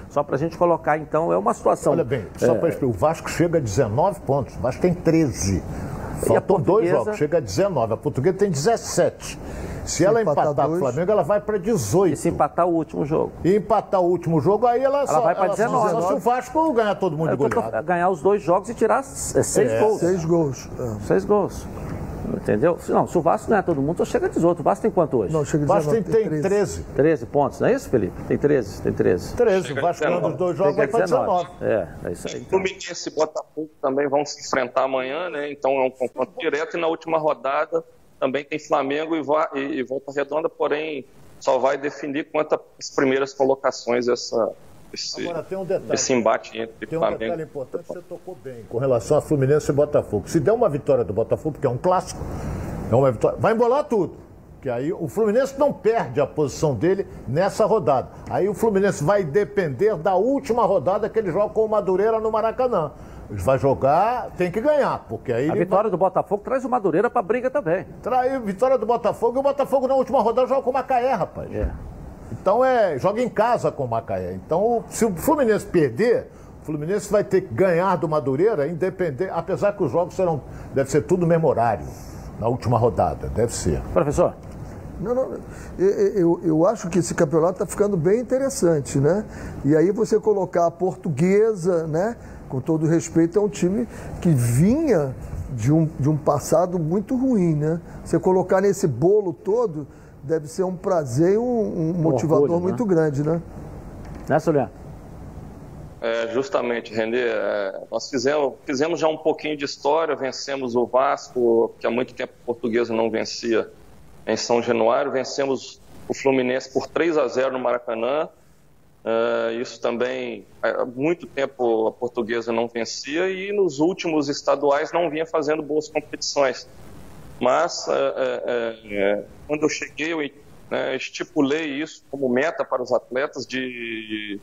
[SPEAKER 6] Só para a gente colocar, então, é uma situação.
[SPEAKER 4] Olha bem, só é... para explicar, o Vasco chega a 19 pontos, o Vasco tem 13. Faltam portuguesa... dois jogos, chega a 19. A portuguesa tem 17. Se, se ela empatar, empatar o Flamengo, ela vai para 18.
[SPEAKER 6] E se empatar o último jogo?
[SPEAKER 4] E empatar o último jogo, aí ela,
[SPEAKER 6] ela só vai para 19.
[SPEAKER 4] Só se o Vasco ganhar todo mundo de
[SPEAKER 6] goleada. Ganhar os dois jogos e tirar seis é. gols.
[SPEAKER 5] Seis gols.
[SPEAKER 6] É. Seis gols. Entendeu? Não, se o Vasco ganhar todo mundo, só chega a 18. O Vasco tem quanto hoje?
[SPEAKER 5] Não, chega
[SPEAKER 4] a 19. O Vasco tem, tem 13.
[SPEAKER 6] 13 pontos, não é isso, Felipe? Tem 13, tem 13.
[SPEAKER 4] 13, o Vasco ganhando os dois jogos vai para 19.
[SPEAKER 6] É, é isso aí.
[SPEAKER 13] Então. Fluminense e Botafogo também vão se enfrentar amanhã, né? Então é um confronto direto e na última rodada também tem Flamengo e, e, Volta Redonda, porém só vai definir quanto às primeiras colocações essa, esse, Agora, tem um detalhe, esse embate entre
[SPEAKER 4] tem
[SPEAKER 13] um Flamengo.
[SPEAKER 4] detalhe importante, você tocou bem com relação a Fluminense e Botafogo. Se der uma vitória do Botafogo, porque é um clássico, é uma vitória, vai embolar tudo. Que aí o Fluminense não perde a posição dele nessa rodada. Aí o Fluminense vai depender da última rodada que ele joga com o Madureira no Maracanã. Ele vai jogar, tem que ganhar, porque aí.
[SPEAKER 6] A vitória vai... do Botafogo traz o Madureira pra briga também.
[SPEAKER 4] Traz vitória do Botafogo e o Botafogo na última rodada joga com o Macaé, rapaz. É. Então é. Joga em casa com o Macaé. Então, se o Fluminense perder, o Fluminense vai ter que ganhar do Madureira, independente. Apesar que os jogos serão. Deve ser tudo memorário na última rodada. Deve ser.
[SPEAKER 6] Professor.
[SPEAKER 5] Não, não, eu, eu, eu acho que esse campeonato está ficando bem interessante, né? E aí você colocar a portuguesa, né? com todo respeito, é um time que vinha de um, de um passado muito ruim, né? Você colocar nesse bolo todo deve ser um prazer e um, um motivador orgulho, muito né? grande, né?
[SPEAKER 6] Né, Juliano?
[SPEAKER 13] É, justamente, Renê, é, nós fizemos, fizemos já um pouquinho de história, vencemos o Vasco, que há muito tempo o português não vencia em São Januário, vencemos o Fluminense por 3 a 0 no Maracanã, Uh, isso também, há muito tempo a portuguesa não vencia e nos últimos estaduais não vinha fazendo boas competições. Mas, uh, uh, quando eu cheguei, eu né, estipulei isso como meta para os atletas de,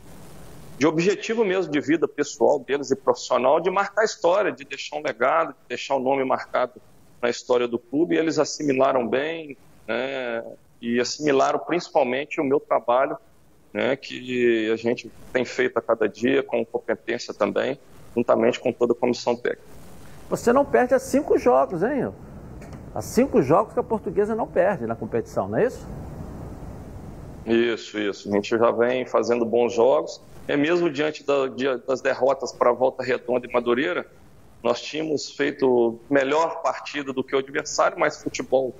[SPEAKER 13] de objetivo mesmo de vida pessoal deles e profissional, de marcar história, de deixar um legado, de deixar o um nome marcado na história do clube. E eles assimilaram bem né, e assimilaram principalmente o meu trabalho né, que a gente tem feito a cada dia com competência também, juntamente com toda a comissão técnica.
[SPEAKER 6] Você não perde há cinco jogos, hein? Há cinco jogos que a portuguesa não perde na competição, não é isso?
[SPEAKER 13] Isso, isso. A gente já vem fazendo bons jogos. É mesmo diante da, das derrotas para a Volta Redonda e Madureira, nós tínhamos feito melhor partida do que o adversário, mas futebol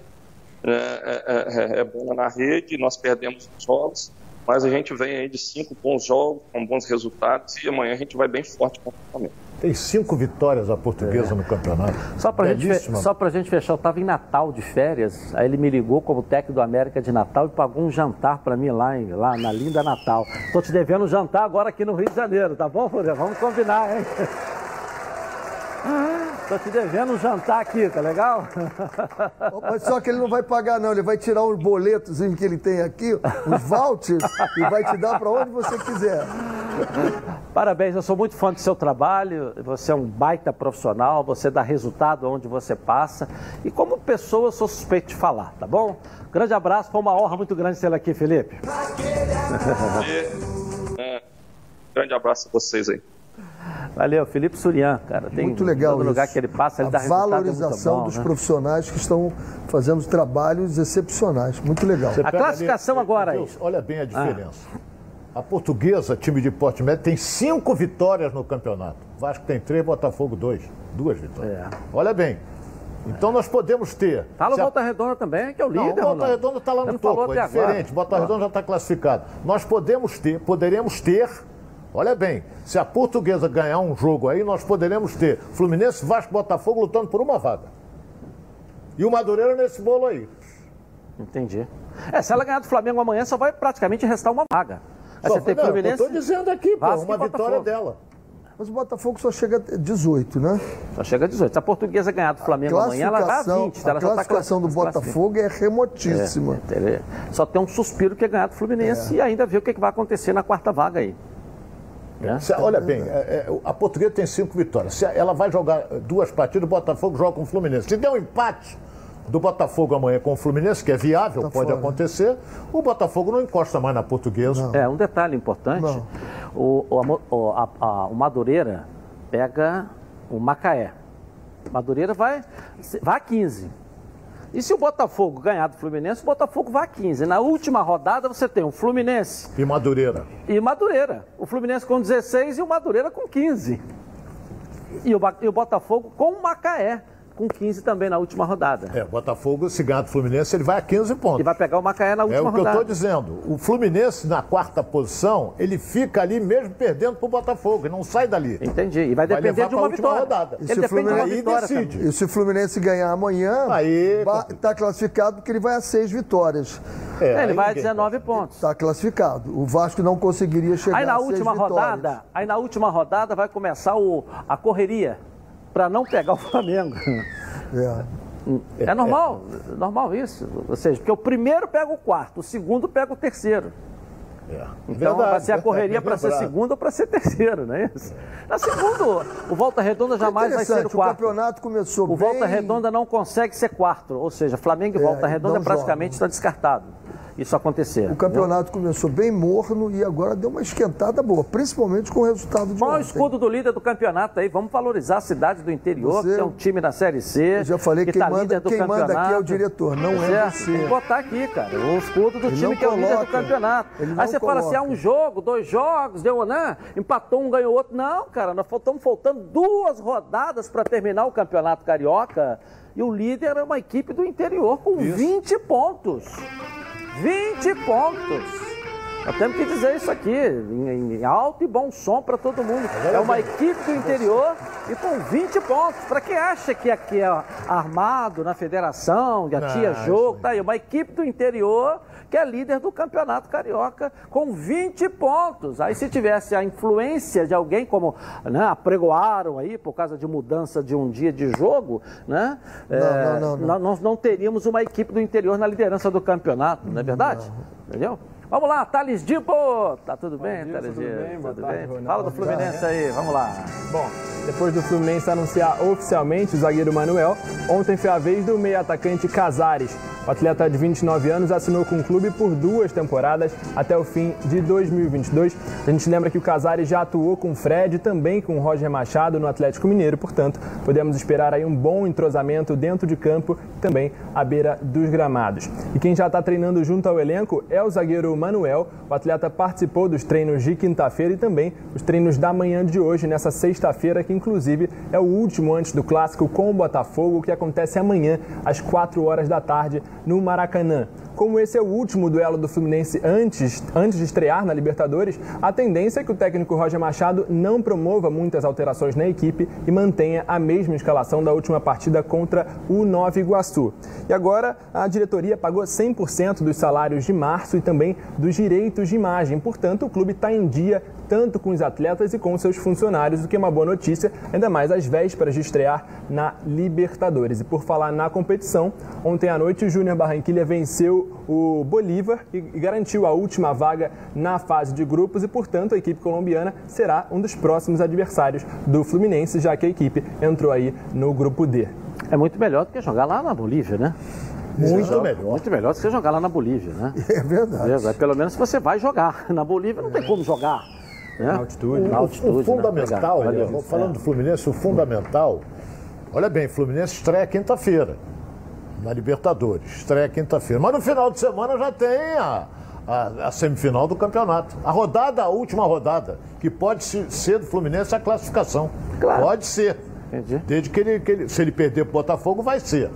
[SPEAKER 13] né, é, é, é, é bom na rede, nós perdemos os jogos. Mas a gente vem aí de cinco bons jogos, com bons resultados, e amanhã a gente vai bem forte com o Flamengo.
[SPEAKER 4] Tem cinco vitórias a portuguesa é. no campeonato.
[SPEAKER 6] Só para gente, só a gente fechar, eu estava em Natal de férias, aí ele me ligou como técnico do América de Natal e pagou um jantar para mim lá, em, lá na linda Natal. Estou te devendo um jantar agora aqui no Rio de Janeiro, tá bom, Fúria? Vamos combinar, hein? Tô te devendo um jantar aqui, tá legal?
[SPEAKER 5] Mas só que ele não vai pagar, não. Ele vai tirar uns boletos que ele tem aqui, uns vouchers, e vai te dar para onde você quiser.
[SPEAKER 6] Parabéns, eu sou muito fã do seu trabalho. Você é um baita profissional, você dá resultado onde você passa. E como pessoa, eu sou suspeito de falar, tá bom? Grande abraço, foi uma honra muito grande ser aqui, Felipe.
[SPEAKER 13] É, grande abraço a vocês aí.
[SPEAKER 6] Valeu, Felipe Surian, cara. Tem
[SPEAKER 5] muito legal
[SPEAKER 6] todo
[SPEAKER 5] isso.
[SPEAKER 6] lugar que ele passa, ele
[SPEAKER 5] a
[SPEAKER 6] dá
[SPEAKER 5] valorização
[SPEAKER 6] bom,
[SPEAKER 5] dos
[SPEAKER 6] né?
[SPEAKER 5] profissionais que estão fazendo trabalhos excepcionais. Muito legal.
[SPEAKER 6] a classificação ali, agora
[SPEAKER 4] Deus, Olha bem a diferença. Ah. A portuguesa, time de porte médio, tem cinco vitórias no campeonato. Vasco tem três, Botafogo dois. Duas vitórias. É. Olha bem. Então nós podemos ter.
[SPEAKER 6] Fala o Volta a... Redonda também, que é o líder.
[SPEAKER 4] Não, o Volta Redonda está lá no topo, é diferente. Agora. Volta Redonda já está classificado. Nós podemos ter, poderemos ter Olha bem, se a portuguesa ganhar um jogo aí, nós poderemos ter Fluminense, Vasco Botafogo lutando por uma vaga. E o Madureira nesse bolo aí.
[SPEAKER 6] Entendi. É, se ela ganhar do Flamengo amanhã, só vai praticamente restar uma vaga.
[SPEAKER 4] Aí só, você tem não, Fluminense. Eu tô dizendo aqui, pô, uma vitória dela.
[SPEAKER 5] Mas o Botafogo só chega a 18, né?
[SPEAKER 6] Só chega a 18. Se a portuguesa ganhar do Flamengo amanhã, ela vai a 20.
[SPEAKER 5] A ela classificação tá do Botafogo é remotíssima.
[SPEAKER 6] É, é, só tem um suspiro que é ganhar do Fluminense é. e ainda ver o que vai acontecer na quarta vaga aí.
[SPEAKER 4] É. Se, olha bem, é, é, a portuguesa tem cinco vitórias. Se ela vai jogar duas partidas, o Botafogo joga com o Fluminense. Se der um empate do Botafogo amanhã com o Fluminense, que é viável, tá pode fora. acontecer, o Botafogo não encosta mais na portuguesa.
[SPEAKER 6] Não. É, um detalhe importante: o, o, a, a, o Madureira pega o Macaé. Madureira vai, vai a 15. E se o Botafogo ganhar do Fluminense, o Botafogo vai a 15. Na última rodada você tem o Fluminense.
[SPEAKER 4] E Madureira.
[SPEAKER 6] E Madureira. O Fluminense com 16 e o Madureira com 15. E o, e o Botafogo com o Macaé com 15 também na última rodada.
[SPEAKER 4] É, o Botafogo, se ganhar do Fluminense, ele vai a 15 pontos.
[SPEAKER 6] E vai pegar o Macaé na última rodada.
[SPEAKER 4] É o que
[SPEAKER 6] rodada.
[SPEAKER 4] eu estou dizendo. O Fluminense, na quarta posição, ele fica ali mesmo perdendo para o Botafogo, ele não sai dali.
[SPEAKER 6] Entendi. E vai depender vai de uma vitória.
[SPEAKER 4] Rodada.
[SPEAKER 5] E ele depende de uma vitória. Decide. E se o Fluminense ganhar amanhã,
[SPEAKER 4] aí
[SPEAKER 5] está classificado porque ele vai a seis vitórias.
[SPEAKER 6] É, é ele vai a 19 pontos.
[SPEAKER 5] Está classificado. O Vasco não conseguiria chegar
[SPEAKER 6] aí na
[SPEAKER 5] a
[SPEAKER 6] última rodada, Aí na última rodada vai começar o, a correria para não pegar o Flamengo. É. é normal, é. normal isso. Ou seja, porque o primeiro pega o quarto, o segundo pega o terceiro. É. Então verdade, vai ser a correria para ser segundo ou para ser terceiro, não é isso? Na segundo, o Volta Redonda jamais vai ser o quarto.
[SPEAKER 5] O campeonato começou
[SPEAKER 6] o
[SPEAKER 5] bem...
[SPEAKER 6] Volta Redonda não consegue ser quarto, ou seja, Flamengo e Volta Redonda praticamente estão descartados isso acontecer.
[SPEAKER 5] O campeonato começou bem morno e agora deu uma esquentada boa, principalmente com o resultado de
[SPEAKER 6] o escudo do líder do campeonato aí? Vamos valorizar a cidade do interior, você, que é um time da Série C.
[SPEAKER 5] Eu já falei que quem, tá manda, quem manda aqui é o diretor, não é, é você.
[SPEAKER 6] Tem que botar aqui, cara, o escudo do ele time que coloca, é o líder do campeonato. Aí você coloca. fala assim, ah, um jogo, dois jogos, deu, né? Empatou um, ganhou outro. Não, cara, nós estamos faltando duas rodadas para terminar o campeonato carioca. E o líder é uma equipe do interior com Isso. 20 pontos. 20 pontos. Nós temos que dizer isso aqui, em, alto e bom som para todo mundo. É uma equipe do interior e com 20 pontos. Para quem acha que aqui é armado na federação, já tinha jogo, tá aí. Uma equipe do interior que é líder do campeonato carioca com 20 pontos. Aí se tivesse a influência de alguém, como né, apregoaram aí por causa de mudança de um dia de jogo, né? Não, é, não, não, nós não teríamos uma equipe do interior na liderança do campeonato, não é verdade? Entendeu? Vamos lá, Thales Dipo! Tá tudo bem, Thales Tudo bem, tudo bem? Ronaldo. Fala do Fluminense aí, vamos lá.
[SPEAKER 14] Bom, depois do Fluminense anunciar oficialmente o zagueiro Manuel, ontem foi a vez do meio atacante Casares. O atleta de 29 anos assinou com o clube por duas temporadas até o fim de 2022. A gente lembra que o Casares já atuou com o Fred e também com o Roger Machado no Atlético Mineiro, portanto, podemos esperar aí um bom entrosamento dentro de campo e também à beira dos gramados. E quem já está treinando junto ao elenco é o zagueiro
[SPEAKER 15] Manuel. O atleta participou dos treinos de quinta-feira e também os treinos da manhã de hoje, nessa sexta-feira, que inclusive é o último antes do clássico com o Botafogo, que acontece amanhã às 4 horas da tarde no Maracanã. Como esse é o último duelo do Fluminense antes, antes de estrear na Libertadores, a tendência é que o técnico Roger Machado não promova muitas alterações na equipe e mantenha a mesma escalação da última partida contra o Nova Iguaçu. E agora a diretoria pagou 100% dos salários de março e também dos direitos de imagem. Portanto, o clube está em dia tanto com os atletas e com seus funcionários, o que é uma boa notícia, ainda mais às vésperas de estrear na Libertadores. E por falar na competição, ontem à noite o Júnior Barranquilha venceu o Bolívar e garantiu a última vaga na fase de grupos e, portanto, a equipe colombiana será um dos próximos adversários do Fluminense, já que a equipe entrou aí no grupo D.
[SPEAKER 6] É muito melhor do que jogar lá na Bolívia, né?
[SPEAKER 4] Muito melhor.
[SPEAKER 6] Muito melhor do que você jogar lá na Bolívia, né?
[SPEAKER 5] É verdade.
[SPEAKER 6] É, pelo menos você vai jogar. Na Bolívia não tem como jogar. Né?
[SPEAKER 15] Na altitude.
[SPEAKER 4] O,
[SPEAKER 6] Na altitude,
[SPEAKER 4] o
[SPEAKER 6] né?
[SPEAKER 4] fundamental,
[SPEAKER 6] Legal.
[SPEAKER 4] olha, falando do Fluminense, o fundamental, olha bem, Fluminense estreia quinta-feira na Libertadores, estreia quinta-feira. Mas no final de semana já tem a, a, a semifinal do campeonato. A rodada, a última rodada, que pode se- ser do Fluminense a classificação. Pode ser. Desde que ele, que ele- se ele perder pro Botafogo, vai ser.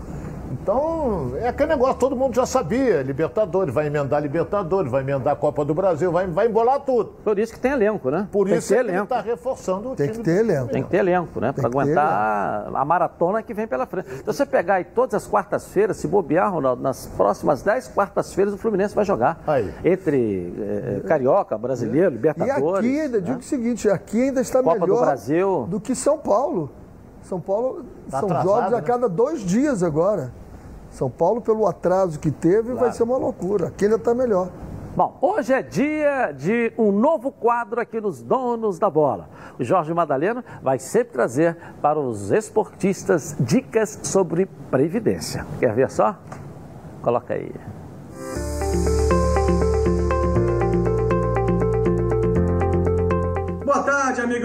[SPEAKER 4] Então, é aquele negócio, todo mundo já sabia. Libertadores, vai emendar Libertadores, vai emendar a Copa do Brasil, vai, vai embolar tudo.
[SPEAKER 6] Por isso que tem elenco, né?
[SPEAKER 4] Por
[SPEAKER 6] tem
[SPEAKER 4] isso
[SPEAKER 6] que
[SPEAKER 4] é que ele
[SPEAKER 6] elenco.
[SPEAKER 4] está reforçando o
[SPEAKER 5] Tem
[SPEAKER 4] time.
[SPEAKER 5] que ter elenco.
[SPEAKER 6] Tem que ter elenco, né?
[SPEAKER 5] Tem
[SPEAKER 6] Para aguentar a maratona que vem pela frente. Se você pegar aí todas as quartas-feiras, se bobear, Ronaldo, nas próximas 10 quartas-feiras o Fluminense vai jogar.
[SPEAKER 4] Aí.
[SPEAKER 6] Entre eh, Carioca, Brasileiro,
[SPEAKER 5] E
[SPEAKER 6] Libertadores.
[SPEAKER 5] aqui ainda, digo
[SPEAKER 6] né?
[SPEAKER 5] o seguinte, aqui ainda está
[SPEAKER 6] Copa do
[SPEAKER 5] melhor
[SPEAKER 6] Brasil.
[SPEAKER 5] do que São Paulo. São Paulo
[SPEAKER 4] Tá
[SPEAKER 5] são
[SPEAKER 4] atrasado,
[SPEAKER 5] jogos a
[SPEAKER 4] né?
[SPEAKER 5] cada dois dias agora. São Paulo, pelo atraso que teve, vai ser uma loucura. Aqui ainda está melhor.
[SPEAKER 6] Bom, hoje é dia de um novo quadro aqui nos Donos da Bola. O Jorge Madaleno vai sempre trazer para os esportistas dicas sobre previdência. Quer ver só? Coloca aí.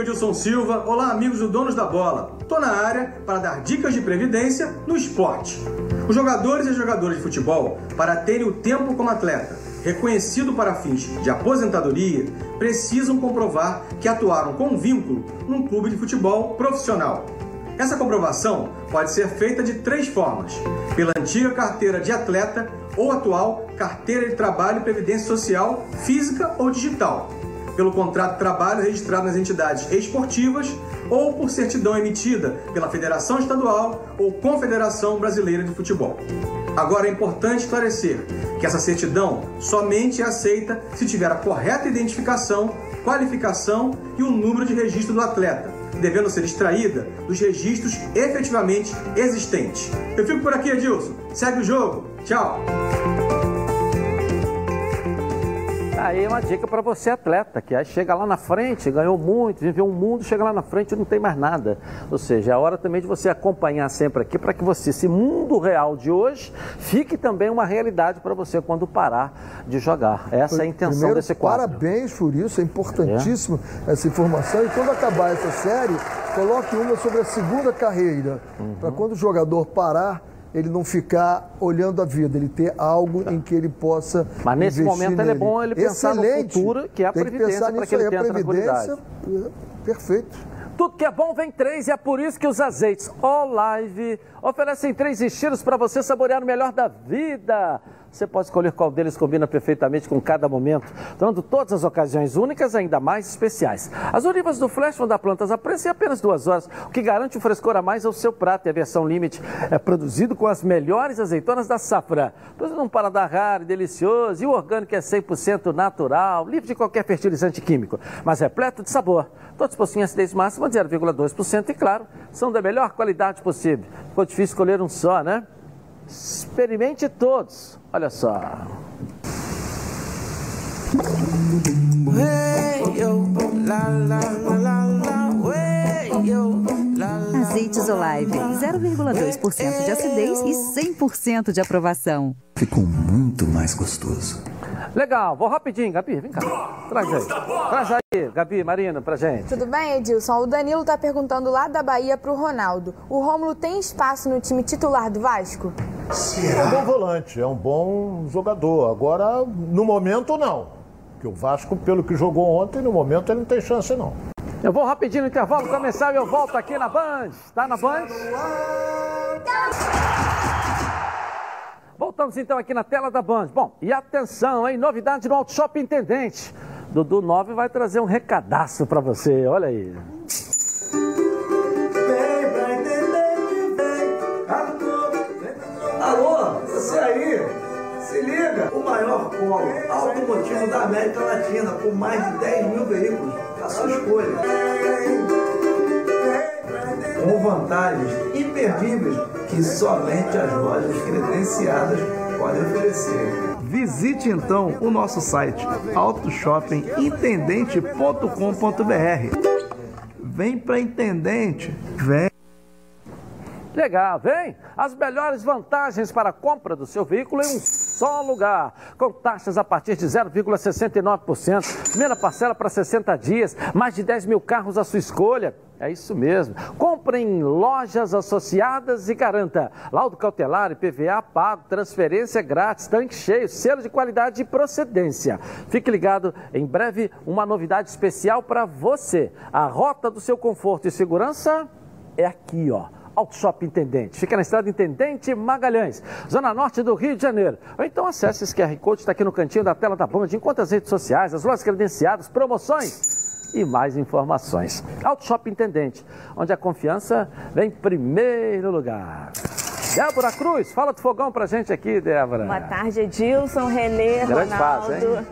[SPEAKER 16] Edilson Silva. Olá, amigos do Donos da Bola. Tô na área para dar dicas de previdência no esporte. Os jogadores e jogadoras de futebol, para terem o tempo como atleta, reconhecido para fins de aposentadoria, precisam comprovar que atuaram com vínculo num clube de futebol profissional. Essa comprovação pode ser feita de três formas: pela antiga carteira de atleta ou atual carteira de trabalho e previdência social física ou digital pelo contrato de trabalho registrado nas entidades esportivas ou por certidão emitida pela Federação Estadual ou Confederação Brasileira de Futebol. Agora é importante esclarecer que essa certidão somente é aceita se tiver a correta identificação, qualificação e o número de registro do atleta, devendo ser extraída dos registros efetivamente existentes. Eu fico por aqui, Edilson. Segue o jogo. Tchau.
[SPEAKER 6] Aí uma dica para você, atleta, que aí chega lá na frente, ganhou muito, viveu um mundo, chega lá na frente e não tem mais nada. Ou seja, é a hora também de você acompanhar sempre aqui para que você, esse mundo real de hoje, fique também uma realidade para você quando parar de jogar. Essa é a intenção
[SPEAKER 5] Primeiro,
[SPEAKER 6] desse quadro.
[SPEAKER 5] Parabéns por isso, é importantíssimo essa informação. E quando acabar essa série, coloque uma sobre a segunda carreira,
[SPEAKER 6] Uhum.
[SPEAKER 5] para quando o jogador parar, ele não ficar olhando a vida, ele ter algo em que ele possa.
[SPEAKER 6] Mas nesse
[SPEAKER 5] investir
[SPEAKER 6] momento ele é
[SPEAKER 5] nele.
[SPEAKER 6] bom ele pensar no
[SPEAKER 5] Excelente.
[SPEAKER 6] futuro, que é a
[SPEAKER 5] Tem
[SPEAKER 6] previdência,
[SPEAKER 5] pensar
[SPEAKER 6] para
[SPEAKER 5] nisso
[SPEAKER 6] que ele
[SPEAKER 5] a
[SPEAKER 6] tenha
[SPEAKER 5] previdência, é, Perfeito.
[SPEAKER 6] Tudo que é bom vem três e é por isso que os azeites Olive oferecem três estilos para você saborear o melhor da vida. Você pode escolher qual deles combina perfeitamente com cada momento, tornando todas as ocasiões únicas ainda mais especiais. As olivas do Flash vão dar plantas a preço em apenas duas horas, o que garante o frescor a mais ao seu prato. E a versão Limite é produzido com as melhores azeitonas da safra. Produzido um paladar raro e delicioso, e o orgânico é 100% natural, livre de qualquer fertilizante químico, mas repleto de sabor. Todos possuem acidez máxima de 0,2% e, claro, são da melhor qualidade possível. Ficou difícil escolher um só, né? Experimente todos. Olha só.
[SPEAKER 17] Azeites Olive, 0,2% de acidez e 100% de aprovação.
[SPEAKER 18] Ficou muito mais gostoso.
[SPEAKER 6] Legal, vou rapidinho, Gabi, vem cá. Traz aí. Traz aí, Gabi, Marina, pra gente.
[SPEAKER 19] Tudo bem, Edilson? O Danilo tá perguntando lá da Bahia pro Ronaldo. O Rômulo tem espaço no time titular do Vasco?
[SPEAKER 4] É um bom volante, é um bom jogador. Agora, no momento, não. Porque o Vasco, pelo que jogou ontem, no momento ele não tem chance, não.
[SPEAKER 6] Eu vou rapidinho no intervalo começar e eu volto aqui na Band. Tá na Band? Voltamos então aqui na tela da Band. Bom, e atenção, hein? Novidade no Auto Shop Intendente. Dudu 9 vai trazer um recadaço para você. Olha aí.
[SPEAKER 18] Alô, você aí? Se liga! O maior polo automotivo da América Latina, com mais de 10 mil veículos. A sua escolha. Com vantagens imperdíveis que somente as lojas credenciadas podem oferecer. Visite então o nosso site autoshoppingintendente.com.br. Vem para Intendente, vem.
[SPEAKER 6] Legal, vem! As melhores vantagens para a compra do seu veículo em um só lugar. Com taxas a partir de 0,69%, primeira parcela para 60 dias, mais de 10 mil carros à sua escolha. É isso mesmo. Compre em lojas associadas e garanta laudo cautelar PVA pago, transferência grátis, tanque cheio, selo de qualidade e procedência. Fique ligado, em breve uma novidade especial para você. A rota do seu conforto e segurança é aqui, ó. Auto Shop Intendente. Fica na estrada Intendente Magalhães, zona norte do Rio de Janeiro. Ou então acesse esse QR Code, está aqui no cantinho da tela da Band. Encontre as redes sociais, as lojas credenciadas, promoções e mais informações. Auto Shop Intendente, onde a confiança vem em primeiro lugar. Débora Cruz, fala do fogão pra gente aqui, Débora.
[SPEAKER 20] Boa tarde, Edilson, Renê,
[SPEAKER 6] Grande
[SPEAKER 20] Ronaldo.
[SPEAKER 6] fase, hein?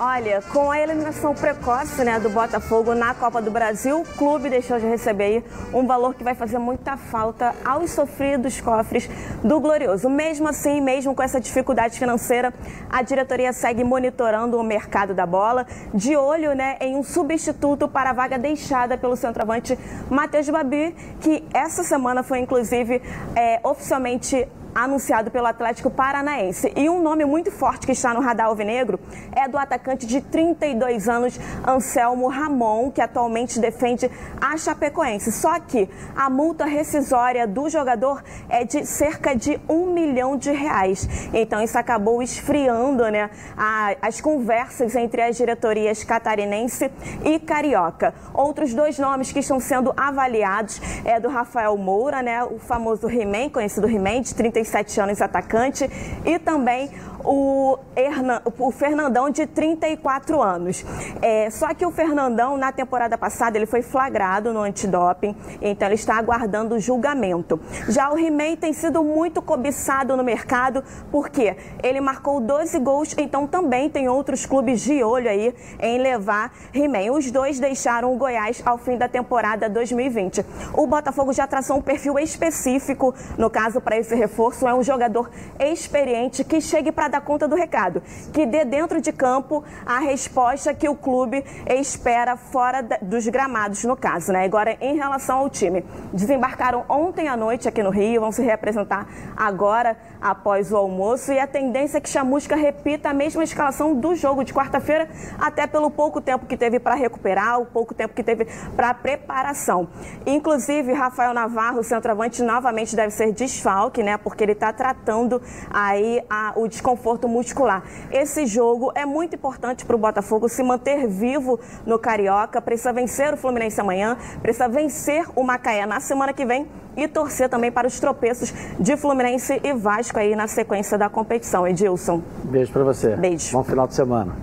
[SPEAKER 20] Olha, com a eliminação precoce né, do Botafogo na Copa do Brasil, o clube deixou de receber um valor que vai fazer muita falta aos sofridos cofres do Glorioso. Mesmo assim, mesmo com essa dificuldade financeira, a diretoria segue monitorando o mercado da bola, de olho né, em um substituto para a vaga deixada pelo centroavante Matheus Babi, que essa semana foi inclusive é, oficialmente anunciado pelo Atlético Paranaense. E um nome muito forte que está no radar alvinegro é do atacante de 32 anos, Anselmo Ramon, que atualmente defende a Chapecoense. Só que a multa rescisória do jogador é de cerca de um milhão de reais. Então isso acabou esfriando né, a, as conversas entre as diretorias catarinense e carioca. Outros dois nomes que estão sendo avaliados é do Rafael Moura, né, o famoso He-Man, conhecido He-Man, de 35 37 anos, atacante, e também o, Hernan, o Fernandão de 34 anos. É, só que o Fernandão, na temporada passada, ele foi flagrado no antidoping, então ele está aguardando julgamento. Já o He-Man tem sido muito cobiçado no mercado, porque ele marcou 12 gols, então também tem outros clubes de olho aí em levar He-Man. Os dois deixaram o Goiás ao fim da temporada 2020. O Botafogo já traçou um perfil específico, no caso, para esse reforço, é um jogador experiente que chegue para dar conta do recado, que dê dentro de campo a resposta que o clube espera fora dos gramados, no caso, né? Agora, em relação ao time, desembarcaram ontem à noite aqui no Rio, vão se reapresentar agora após o almoço e a tendência é que Chamusca repita a mesma escalação do jogo de quarta-feira, até pelo pouco tempo que teve para recuperar, o pouco tempo que teve para preparação. Inclusive, Rafael Navarro, centroavante, novamente deve ser desfalque, né? Porque ele está tratando aí a, o desconforto muscular. Esse jogo é muito importante para o Botafogo se manter vivo no Carioca, precisa vencer o Fluminense amanhã, precisa vencer o Macaé na semana que vem e torcer também para os tropeços de Fluminense e Vasco aí na sequência da competição. Edilson.
[SPEAKER 6] Beijo para você.
[SPEAKER 20] Beijo.
[SPEAKER 6] Bom final de semana.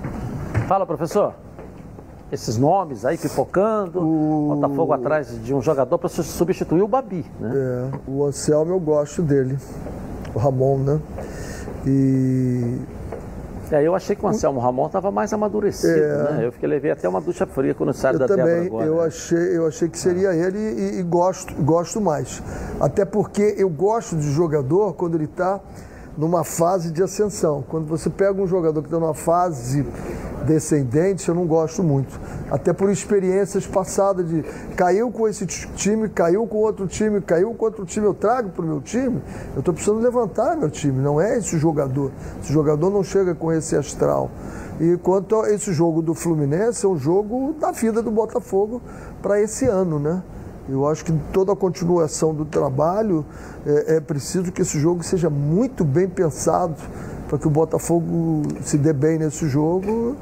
[SPEAKER 6] Fala, professor. Esses nomes aí pipocando, o... Botafogo atrás de um jogador para substituir o Babi, né?
[SPEAKER 5] É, o Anselmo eu gosto dele, o Ramon, né? E
[SPEAKER 6] é, eu achei que o Anselmo Ramon estava mais amadurecido, é, né? Eu fiquei, levei até uma ducha fria quando saiu da
[SPEAKER 5] também,
[SPEAKER 6] Débora agora.
[SPEAKER 5] Eu achei, eu achei que seria é. ele e, e, gosto, gosto mais. Até porque eu gosto de jogador quando ele está numa fase de ascensão. Quando você pega um jogador que está numa fase descendentes, eu não gosto muito. Até por experiências passadas de caiu com esse time, caiu com outro time, caiu com outro time, eu trago para o meu time. Eu estou precisando levantar meu time, não é esse jogador. Esse jogador não chega com esse astral. E quanto a esse jogo do Fluminense, é um jogo da vida do Botafogo para esse ano, né? Eu acho que toda a continuação do trabalho é, é preciso que esse jogo seja muito bem pensado para que o Botafogo se dê bem nesse jogo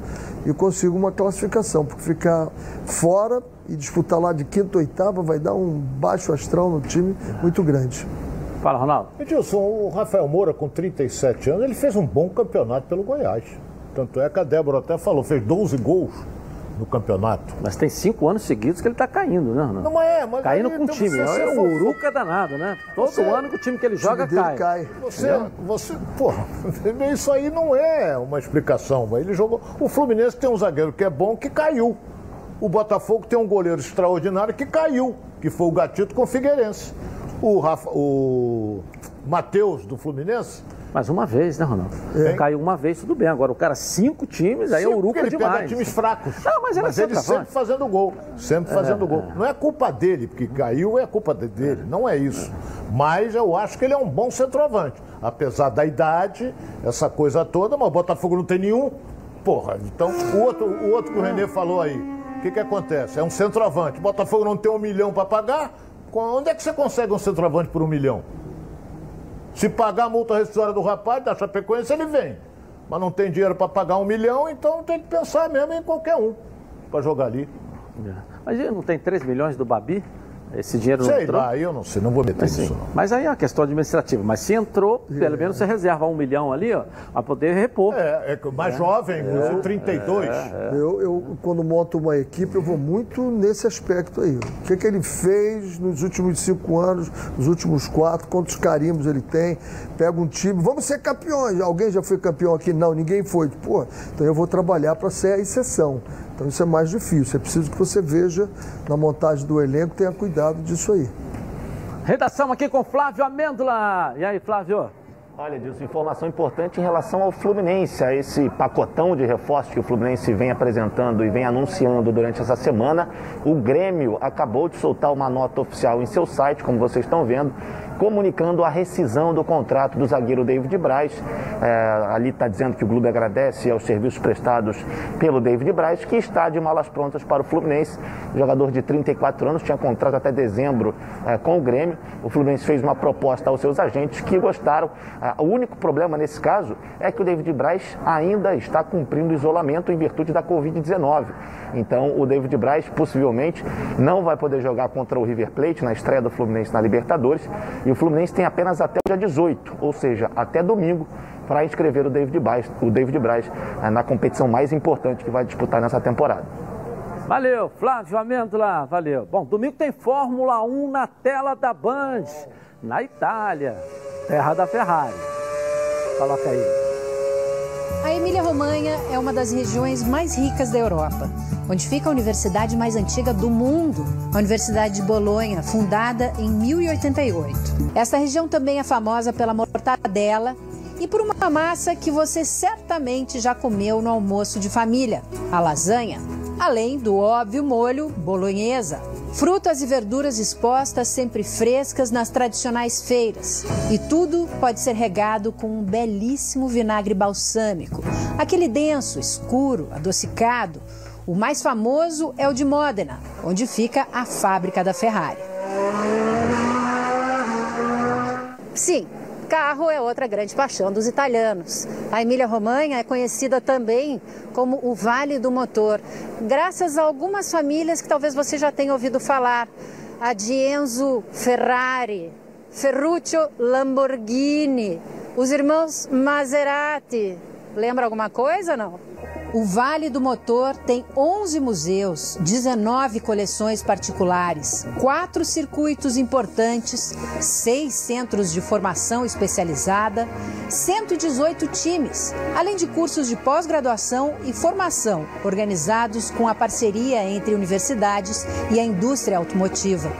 [SPEAKER 5] e consiga uma classificação, porque ficar fora e disputar lá de quinta ou oitava vai dar um baixo astral no time muito grande.
[SPEAKER 6] Fala, Ronaldo.
[SPEAKER 4] Edilson, o Rafael Moura, com 37 anos, ele fez um bom campeonato pelo Goiás. Tanto é que a Débora até falou, fez 12 gols no campeonato.
[SPEAKER 6] Mas tem cinco anos seguidos que ele está caindo, né,
[SPEAKER 4] Não é, mas.
[SPEAKER 6] Caindo com o time. Você, é o Uruca danado, né? Todo você, ano que o time que ele joga cai. cai.
[SPEAKER 4] Você, você, porra, isso aí não é uma explicação. Ele jogou. O Fluminense tem um zagueiro que é bom que caiu. O Botafogo tem um goleiro extraordinário que caiu, que foi o Gatito com o Figueirense. O, Rafa, o Matheus do Fluminense
[SPEAKER 6] mas uma vez, né, Ronaldo? É. Caiu uma vez, tudo bem. Agora o cara, cinco times, aí é o Uruca
[SPEAKER 4] ele
[SPEAKER 6] demais.
[SPEAKER 4] Pega times fracos.
[SPEAKER 6] Não, mas,
[SPEAKER 4] mas ele sempre fazendo gol. Sempre é, fazendo gol. Não é culpa dele, porque caiu é culpa dele. Não é isso. Mas eu acho que ele é um bom centroavante. Apesar da idade, essa coisa toda, mas o Botafogo não tem nenhum. Porra, então o outro, o outro que o Renê falou aí, o que, que acontece? É um centroavante. O Botafogo não tem um milhão para pagar. Onde é que você consegue um centroavante por um milhão? Se pagar a multa rescisória do rapaz, da Chapecoense, ele vem. Mas não tem dinheiro para pagar um milhão, então tem que pensar mesmo em qualquer um para jogar ali.
[SPEAKER 6] É. Mas ele não tem 3 milhões do Babi? Esse dinheiro
[SPEAKER 4] sei
[SPEAKER 6] não entrou?
[SPEAKER 4] lá, eu não sei, não vou meter
[SPEAKER 6] mas,
[SPEAKER 4] nisso.
[SPEAKER 6] Mas aí é uma questão administrativa. Mas se entrou, pelo menos você reserva um milhão ali, ó, para poder repor.
[SPEAKER 4] É, é mais é, jovem, é, 32. É,
[SPEAKER 5] é, eu, eu, quando monto uma equipe, eu vou muito nesse aspecto aí. O que, que ele fez nos últimos cinco anos, nos últimos quatro, quantos carimbos ele tem. Pega um time, vamos ser campeões. Alguém já foi campeão aqui? Não, ninguém foi. Pô, então eu vou trabalhar para ser a exceção. Então isso é mais difícil. É preciso que você veja na montagem do elenco, tenha cuidado disso aí.
[SPEAKER 6] Redação aqui com Flávio Amêndola. E aí, Flávio?
[SPEAKER 2] Olha, disso, informação importante em relação ao Fluminense, a esse pacotão de reforços que o Fluminense vem apresentando e vem anunciando durante essa semana. O Grêmio acabou de soltar uma nota oficial em seu site, como vocês estão vendo, comunicando a rescisão do contrato do zagueiro David Braz. É, ali está dizendo que o clube agradece aos serviços prestados pelo David Braz, que está de malas prontas para o Fluminense. Jogador de 34 anos tinha contrato até dezembro é, com o Grêmio. O Fluminense fez uma proposta aos seus agentes que gostaram. É, o único problema nesse caso é que o David Braz ainda está cumprindo isolamento em virtude da Covid-19. Então, o David Braz possivelmente não vai poder jogar contra o River Plate na estreia do Fluminense na Libertadores e o Fluminense tem apenas até o dia 18, ou seja, até domingo, para inscrever o David Braz, o David Braz eh, na competição mais importante que vai disputar nessa temporada.
[SPEAKER 6] Valeu, Flávio Amêndola, valeu. Bom, domingo tem Fórmula 1 na tela da Band, na Itália, terra da Ferrari. Coloca aí.
[SPEAKER 21] A Emília-Romanha é uma das regiões mais ricas da Europa, onde fica a universidade mais antiga do mundo, a Universidade de Bolonha, fundada em 1088. Esta região também é famosa pela mortadela e por uma massa que você certamente já comeu no almoço de família, a lasanha, além do óbvio molho bolonhesa. Frutas e verduras expostas sempre frescas nas tradicionais feiras. E tudo pode ser regado com um belíssimo vinagre balsâmico, aquele denso, escuro, adocicado. O mais famoso é o de Modena, onde fica a fábrica da Ferrari. Sim, Carro é outra grande paixão dos italianos. A Emília-Romanha é conhecida também como o Vale do Motor, graças a algumas famílias que talvez você já tenha ouvido falar. A de Enzo Ferrari, Ferruccio Lamborghini, os irmãos Maserati. Lembra alguma coisa, não? O Vale do Motor tem 11 museus, 19 coleções particulares, quatro circuitos importantes, seis centros de formação especializada, 118 times, além de cursos de pós-graduação e formação organizados com a parceria entre universidades e a indústria automotiva.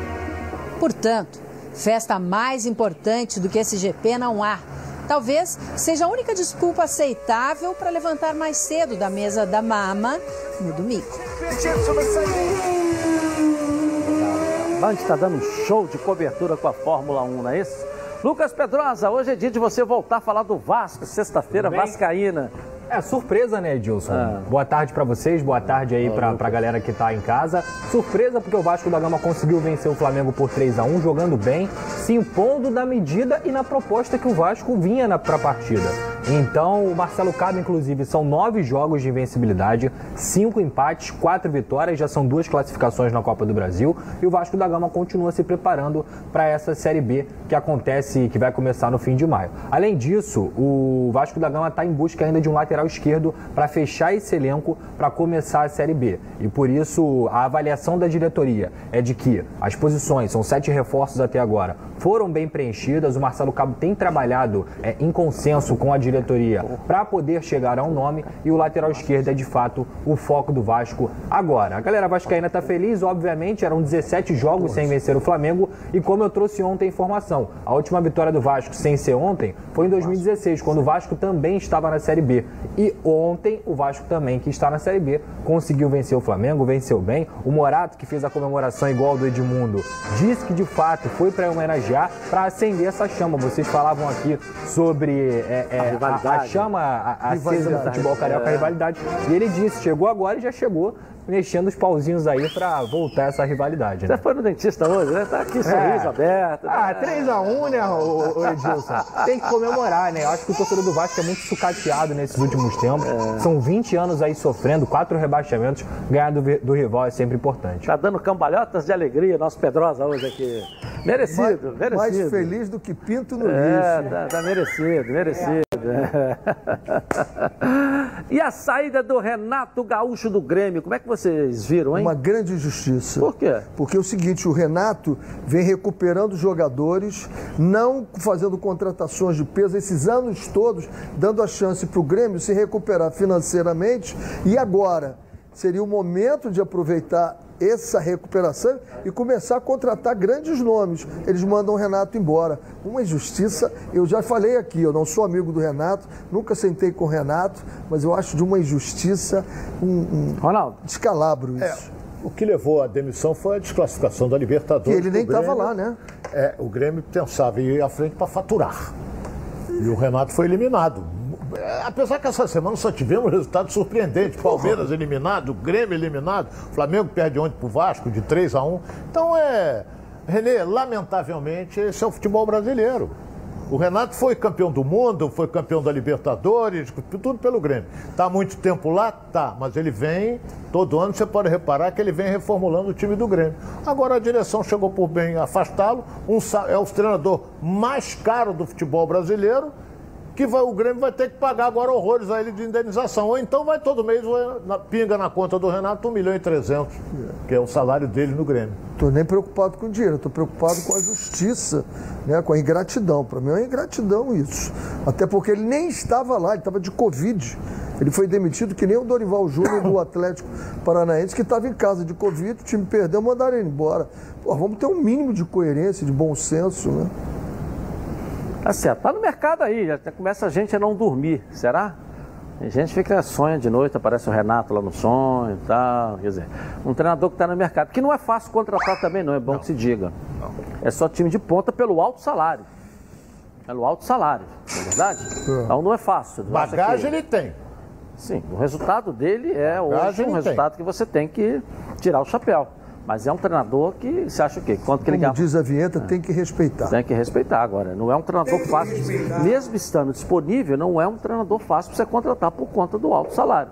[SPEAKER 21] Portanto, festa mais importante do que esse GP não há talvez seja a única desculpa aceitável para levantar mais cedo da mesa da mama no domingo.
[SPEAKER 6] A Band está dando um show de cobertura com a Fórmula 1, não é isso? Lucas Pedrosa, hoje é dia de você voltar a falar do Vasco, sexta-feira, Vascaína.
[SPEAKER 14] É surpresa, né, Edilson? Ah. Boa tarde para vocês, boa tarde aí para a galera que tá em casa. Surpresa porque o Vasco da Gama conseguiu vencer o Flamengo por 3 a 1 jogando bem, se impondo na medida e na proposta que o Vasco vinha na, pra partida. Então, o Marcelo Cabo, inclusive, são nove jogos de invencibilidade, cinco empates, quatro vitórias, já são duas classificações na Copa do Brasil. E o Vasco da Gama continua se preparando para essa Série B que acontece, que vai começar no fim de maio. Além disso, o Vasco da Gama está em busca ainda de um lateral esquerdo para fechar esse elenco para começar a Série B. E por isso, a avaliação da diretoria é de que as posições, são sete reforços até agora, foram bem preenchidas. O Marcelo Cabo tem trabalhado é, em consenso com a diretoria para poder chegar a um nome e o lateral esquerdo é de fato o foco do Vasco agora. A galera vascaína está feliz, obviamente, eram 17 jogos sem vencer o Flamengo e como eu trouxe ontem a informação, a última vitória do Vasco sem ser ontem foi em 2016, quando o Vasco também estava na Série B. E ontem o Vasco também, que está na Série B, conseguiu vencer o Flamengo, venceu bem. O Morato, que fez a comemoração igual ao do Edmundo, disse que de fato foi para homenagear para acender essa chama. Vocês falavam aqui sobre é, é, a, a, chama acesa do futebol carioca, a é. rivalidade. E ele disse, chegou agora e já chegou mexendo os pauzinhos aí pra voltar essa rivalidade.
[SPEAKER 6] Né? Você foi no dentista hoje, né? Tá aqui, sorriso é. aberto.
[SPEAKER 14] Ah, 3x1, né, o, o Edilson? Tem que comemorar, né? Eu acho que o torcedor do Vasco é muito sucateado nesses últimos tempos. É. São 20 anos aí sofrendo, quatro rebaixamentos. Ganhar do, do, rival é sempre importante.
[SPEAKER 6] Tá dando cambalhotas de alegria, nosso Pedrosa hoje aqui. Merecido, mais, merecido.
[SPEAKER 5] Mais feliz do que pinto no
[SPEAKER 6] é, lixo. Tá, tá merecido, merecido. É. e a saída do Renato Gaúcho do Grêmio, como é que vocês viram, hein?
[SPEAKER 5] Uma grande injustiça.
[SPEAKER 6] Por quê?
[SPEAKER 5] Porque é o seguinte, o Renato vem recuperando jogadores, não fazendo contratações de peso esses anos todos, dando a chance para o Grêmio se recuperar financeiramente e agora seria o momento de aproveitar essa recuperação e começar a contratar grandes nomes. Eles mandam o Renato embora. Uma injustiça, eu já falei aqui, eu não sou amigo do Renato, nunca sentei com o Renato, mas eu acho de uma injustiça, um, um
[SPEAKER 6] Ronaldo.
[SPEAKER 5] descalabro isso.
[SPEAKER 4] É. O que levou à demissão foi a desclassificação da Libertadores.
[SPEAKER 5] Que ele nem estava lá, né?
[SPEAKER 4] É, o Grêmio pensava ir à frente para faturar. E o Renato foi eliminado. É, apesar que essa semana só tivemos resultados surpreendentes. Palmeiras eliminado, Grêmio eliminado, Flamengo perde ontem pro Vasco de 3 a 1 Então é. Renê, lamentavelmente, esse é o futebol brasileiro. O Renato foi campeão do mundo, foi campeão da Libertadores, tudo pelo Grêmio. Está muito tempo lá? Tá, mas ele vem, todo ano você pode reparar que ele vem reformulando o time do Grêmio. Agora a direção chegou por bem afastá-lo, um, é o treinador mais caro do futebol brasileiro que vai, o Grêmio vai ter que pagar agora horrores a ele de indenização. Ou então vai todo mês, vai, na, pinga na conta do Renato 1 milhão e 300, que é o salário dele no Grêmio.
[SPEAKER 5] Estou nem preocupado com o dinheiro, estou preocupado com a justiça, né, com a ingratidão. Para mim é uma ingratidão isso. Até porque ele nem estava lá, ele estava de Covid. Ele foi demitido que nem o Dorival Júnior do Atlético Paranaense, que estava em casa de Covid, o time perdeu, mandaram ele embora. Pô, vamos ter um mínimo de coerência, de bom senso, né?
[SPEAKER 6] Tá certo. Tá no mercado aí, já começa a gente a não dormir, será? A gente fica sonha de noite, aparece o Renato lá no sonho e tal. Quer dizer, um treinador que está no mercado, que não é fácil contratar também, não, é bom não. que se diga. Não. É só time de ponta pelo alto salário. Pelo alto salário, não é verdade? É. Então não é fácil.
[SPEAKER 4] Bagagem que... ele tem.
[SPEAKER 6] Sim, o resultado dele é Bagagem hoje um resultado tem. que você tem que tirar o chapéu. Mas é um treinador que você acha o quê? Quanto que
[SPEAKER 5] Como
[SPEAKER 6] ele
[SPEAKER 5] quer... diz a vinheta, tem que respeitar.
[SPEAKER 6] Tem que respeitar agora. Não é um treinador fácil. Mesmo estando disponível, não é um treinador fácil para você contratar por conta do alto salário.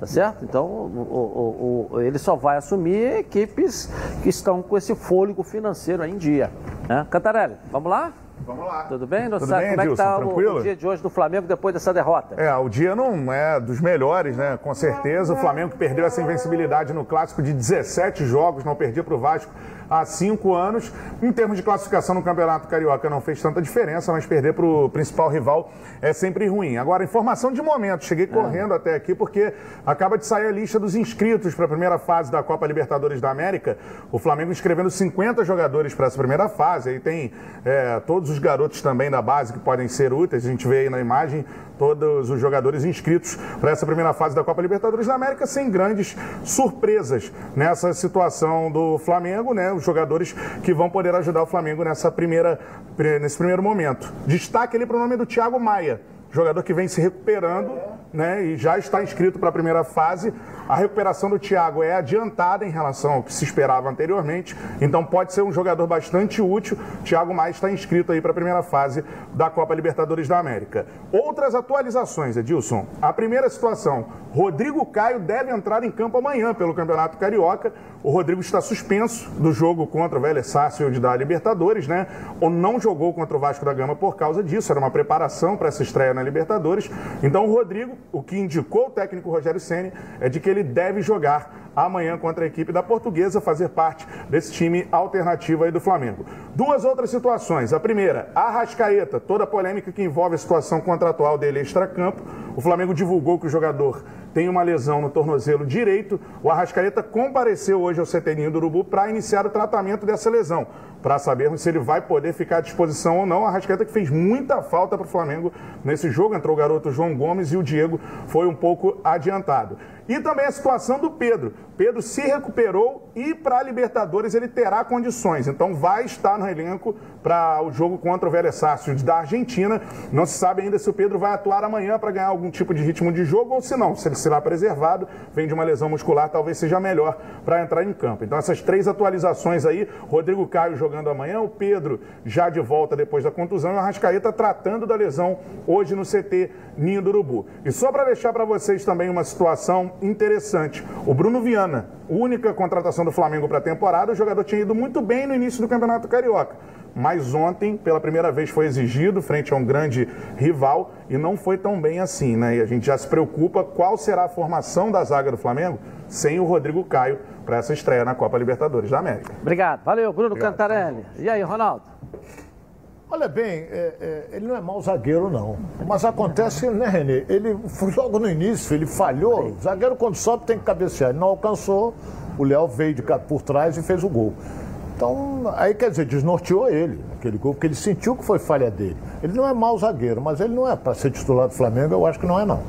[SPEAKER 6] Tá certo? Então, o, o, o, ele só vai assumir equipes que estão com esse fôlego financeiro aí em dia. Né? Cantarelli, vamos lá?
[SPEAKER 22] Vamos lá.
[SPEAKER 6] Tudo bem? Tudo bem, como é que está o, o, dia de hoje do Flamengo depois dessa derrota?
[SPEAKER 22] É, o dia não é dos melhores, né? Com certeza. O Flamengo perdeu essa invencibilidade no clássico de 17 jogos, não perdia para o Vasco há cinco anos. Em termos de classificação no Campeonato Carioca não fez tanta diferença, mas perder para o principal rival é sempre ruim. Agora, informação de momento, cheguei é. correndo até aqui porque acaba de sair a lista dos inscritos para a primeira fase da Copa Libertadores da América. O Flamengo inscrevendo 50 jogadores para essa primeira fase. Aí tem é, todos os garotos também da base que podem ser úteis. A gente vê aí na imagem todos os jogadores inscritos para essa primeira fase da Copa Libertadores da América, sem grandes surpresas nessa situação do Flamengo, né? Os jogadores que vão poder ajudar o Flamengo nessa primeira, nesse primeiro momento. Destaque ali para o nome do Thiago Maia jogador que vem se recuperando né, e já está inscrito para a primeira fase. A recuperação do Thiago é adiantada em relação ao que se esperava anteriormente, então pode ser um jogador bastante útil. Thiago Mais está inscrito aí para a primeira fase da Copa Libertadores da América. Outras atualizações, Edilson. A primeira situação: Rodrigo Caio deve entrar em campo amanhã pelo Campeonato Carioca. O Rodrigo está suspenso do jogo contra o Vélez Sarsfield da Libertadores, né? Ou não jogou contra o Vasco da Gama por causa disso. Era uma preparação para essa estreia na Libertadores. Então o Rodrigo, o que indicou o técnico Rogério Ceni é de que ele deve jogar amanhã contra a equipe da Portuguesa, fazer parte desse time alternativo aí do Flamengo. Duas outras situações. A primeira, a Rascaeta, toda a polêmica que envolve a situação contratual dele extra-campo. O Flamengo divulgou que o jogador tem uma lesão no tornozelo direito. O Arrascaeta compareceu hoje ao CTNinho do Urubu para iniciar o tratamento dessa lesão, para sabermos se ele vai poder ficar à disposição ou não. O Arrascaeta que fez muita falta para o Flamengo nesse jogo, entrou o garoto João Gomes e o Diego foi um pouco adiantado. E também a situação do Pedro. Pedro se recuperou e para a Libertadores ele terá condições. Então vai estar no elenco para o jogo contra o Vélez Sarsfield da Argentina. Não se sabe ainda se o Pedro vai atuar amanhã para ganhar algum tipo de ritmo de jogo ou se não, se ele será preservado, vem de uma lesão muscular, talvez seja melhor para entrar em campo. Então essas três atualizações aí, Rodrigo Caio jogando amanhã, o Pedro já de volta depois da contusão e o Arrascaeta tratando da lesão hoje no CT Ninho do Urubu. E só para deixar para vocês também uma situação interessante, o Bruno Viana, única contratação do Flamengo para a temporada, o jogador tinha ido muito bem no início do Campeonato Carioca mas ontem, pela primeira vez, foi exigido frente a um grande rival e não foi tão bem assim, né? E a gente já se preocupa qual será a formação da zaga do Flamengo sem o Rodrigo Caio para essa estreia na Copa Libertadores da América.
[SPEAKER 6] Obrigado. Valeu, Bruno Obrigado. Cantarelli. E aí, Ronaldo?
[SPEAKER 4] Olha bem, é, é, ele não é mau zagueiro, não. Mas acontece, né, Renê? Ele logo no início, ele falhou. O zagueiro, quando sobe, tem que cabecear. Ele não alcançou. O Léo veio de por trás e fez o gol. Então, aí quer dizer, desnorteou ele, aquele gol, porque ele sentiu que foi falha dele. Ele não é mau zagueiro, mas ele não é para ser titular do Flamengo, eu acho que não é não.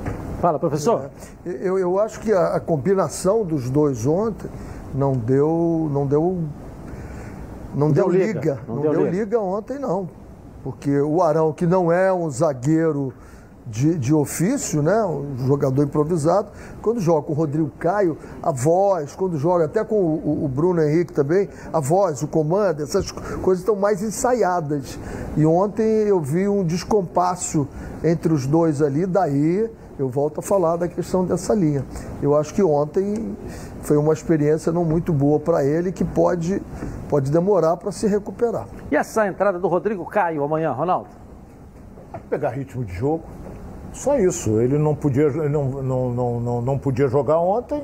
[SPEAKER 6] Fala, professor.
[SPEAKER 5] É, eu, eu acho que a, a, combinação dos dois ontem não deu. não deu. não, não deu, deu, liga. liga. Não, não, deu, deu liga. liga ontem, não. Porque o Arão, que não é um zagueiro de, de ofício, né? um jogador improvisado. Quando joga com o Rodrigo Caio, a voz, quando joga até com o, o Bruno Henrique também, a voz, o comando, essas coisas estão mais ensaiadas. E ontem eu vi um descompasso entre os dois ali, daí eu volto a falar da questão dessa linha. Eu acho que ontem foi uma experiência não muito boa para ele que pode, pode demorar para se recuperar.
[SPEAKER 6] E essa entrada do Rodrigo Caio amanhã, Ronaldo?
[SPEAKER 4] Pegar ritmo de jogo, só isso. Ele não podia, não, não, não, não, não podia jogar ontem.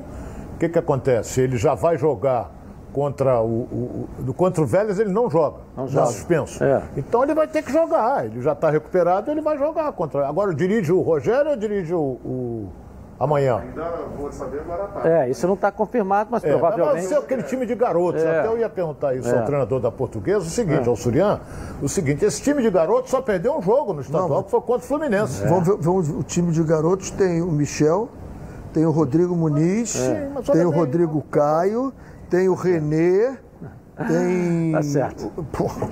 [SPEAKER 4] O que, que acontece? Ele já vai jogar contra o, o, o contra o Vélez ele não joga, não joga. suspenso. É. Então ele vai ter que jogar. Ele já está recuperado, ele vai jogar contra. Agora dirige o Rogério ou dirige o, o amanhã. Ainda
[SPEAKER 6] vou saber agora tá. É, isso não está confirmado, mas é, provavelmente. Vai
[SPEAKER 4] ser aquele time de garotos. É. Até eu ia perguntar isso é. ao treinador da portuguesa, o seguinte, é. ao Surian, o seguinte, esse time de garotos só perdeu um jogo no estadual, não, que foi contra o Fluminense.
[SPEAKER 5] Vamos, ver, vamos, o time de garotos tem o Michel, tem o Rodrigo Muniz, é. tem o Rodrigo Caio, tem o Renê, tem.
[SPEAKER 6] Tá certo. Porra.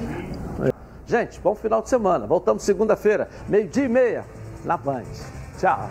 [SPEAKER 6] Gente, bom final de semana. Voltamos segunda-feira, meio-dia e meia, na Band. Tchau.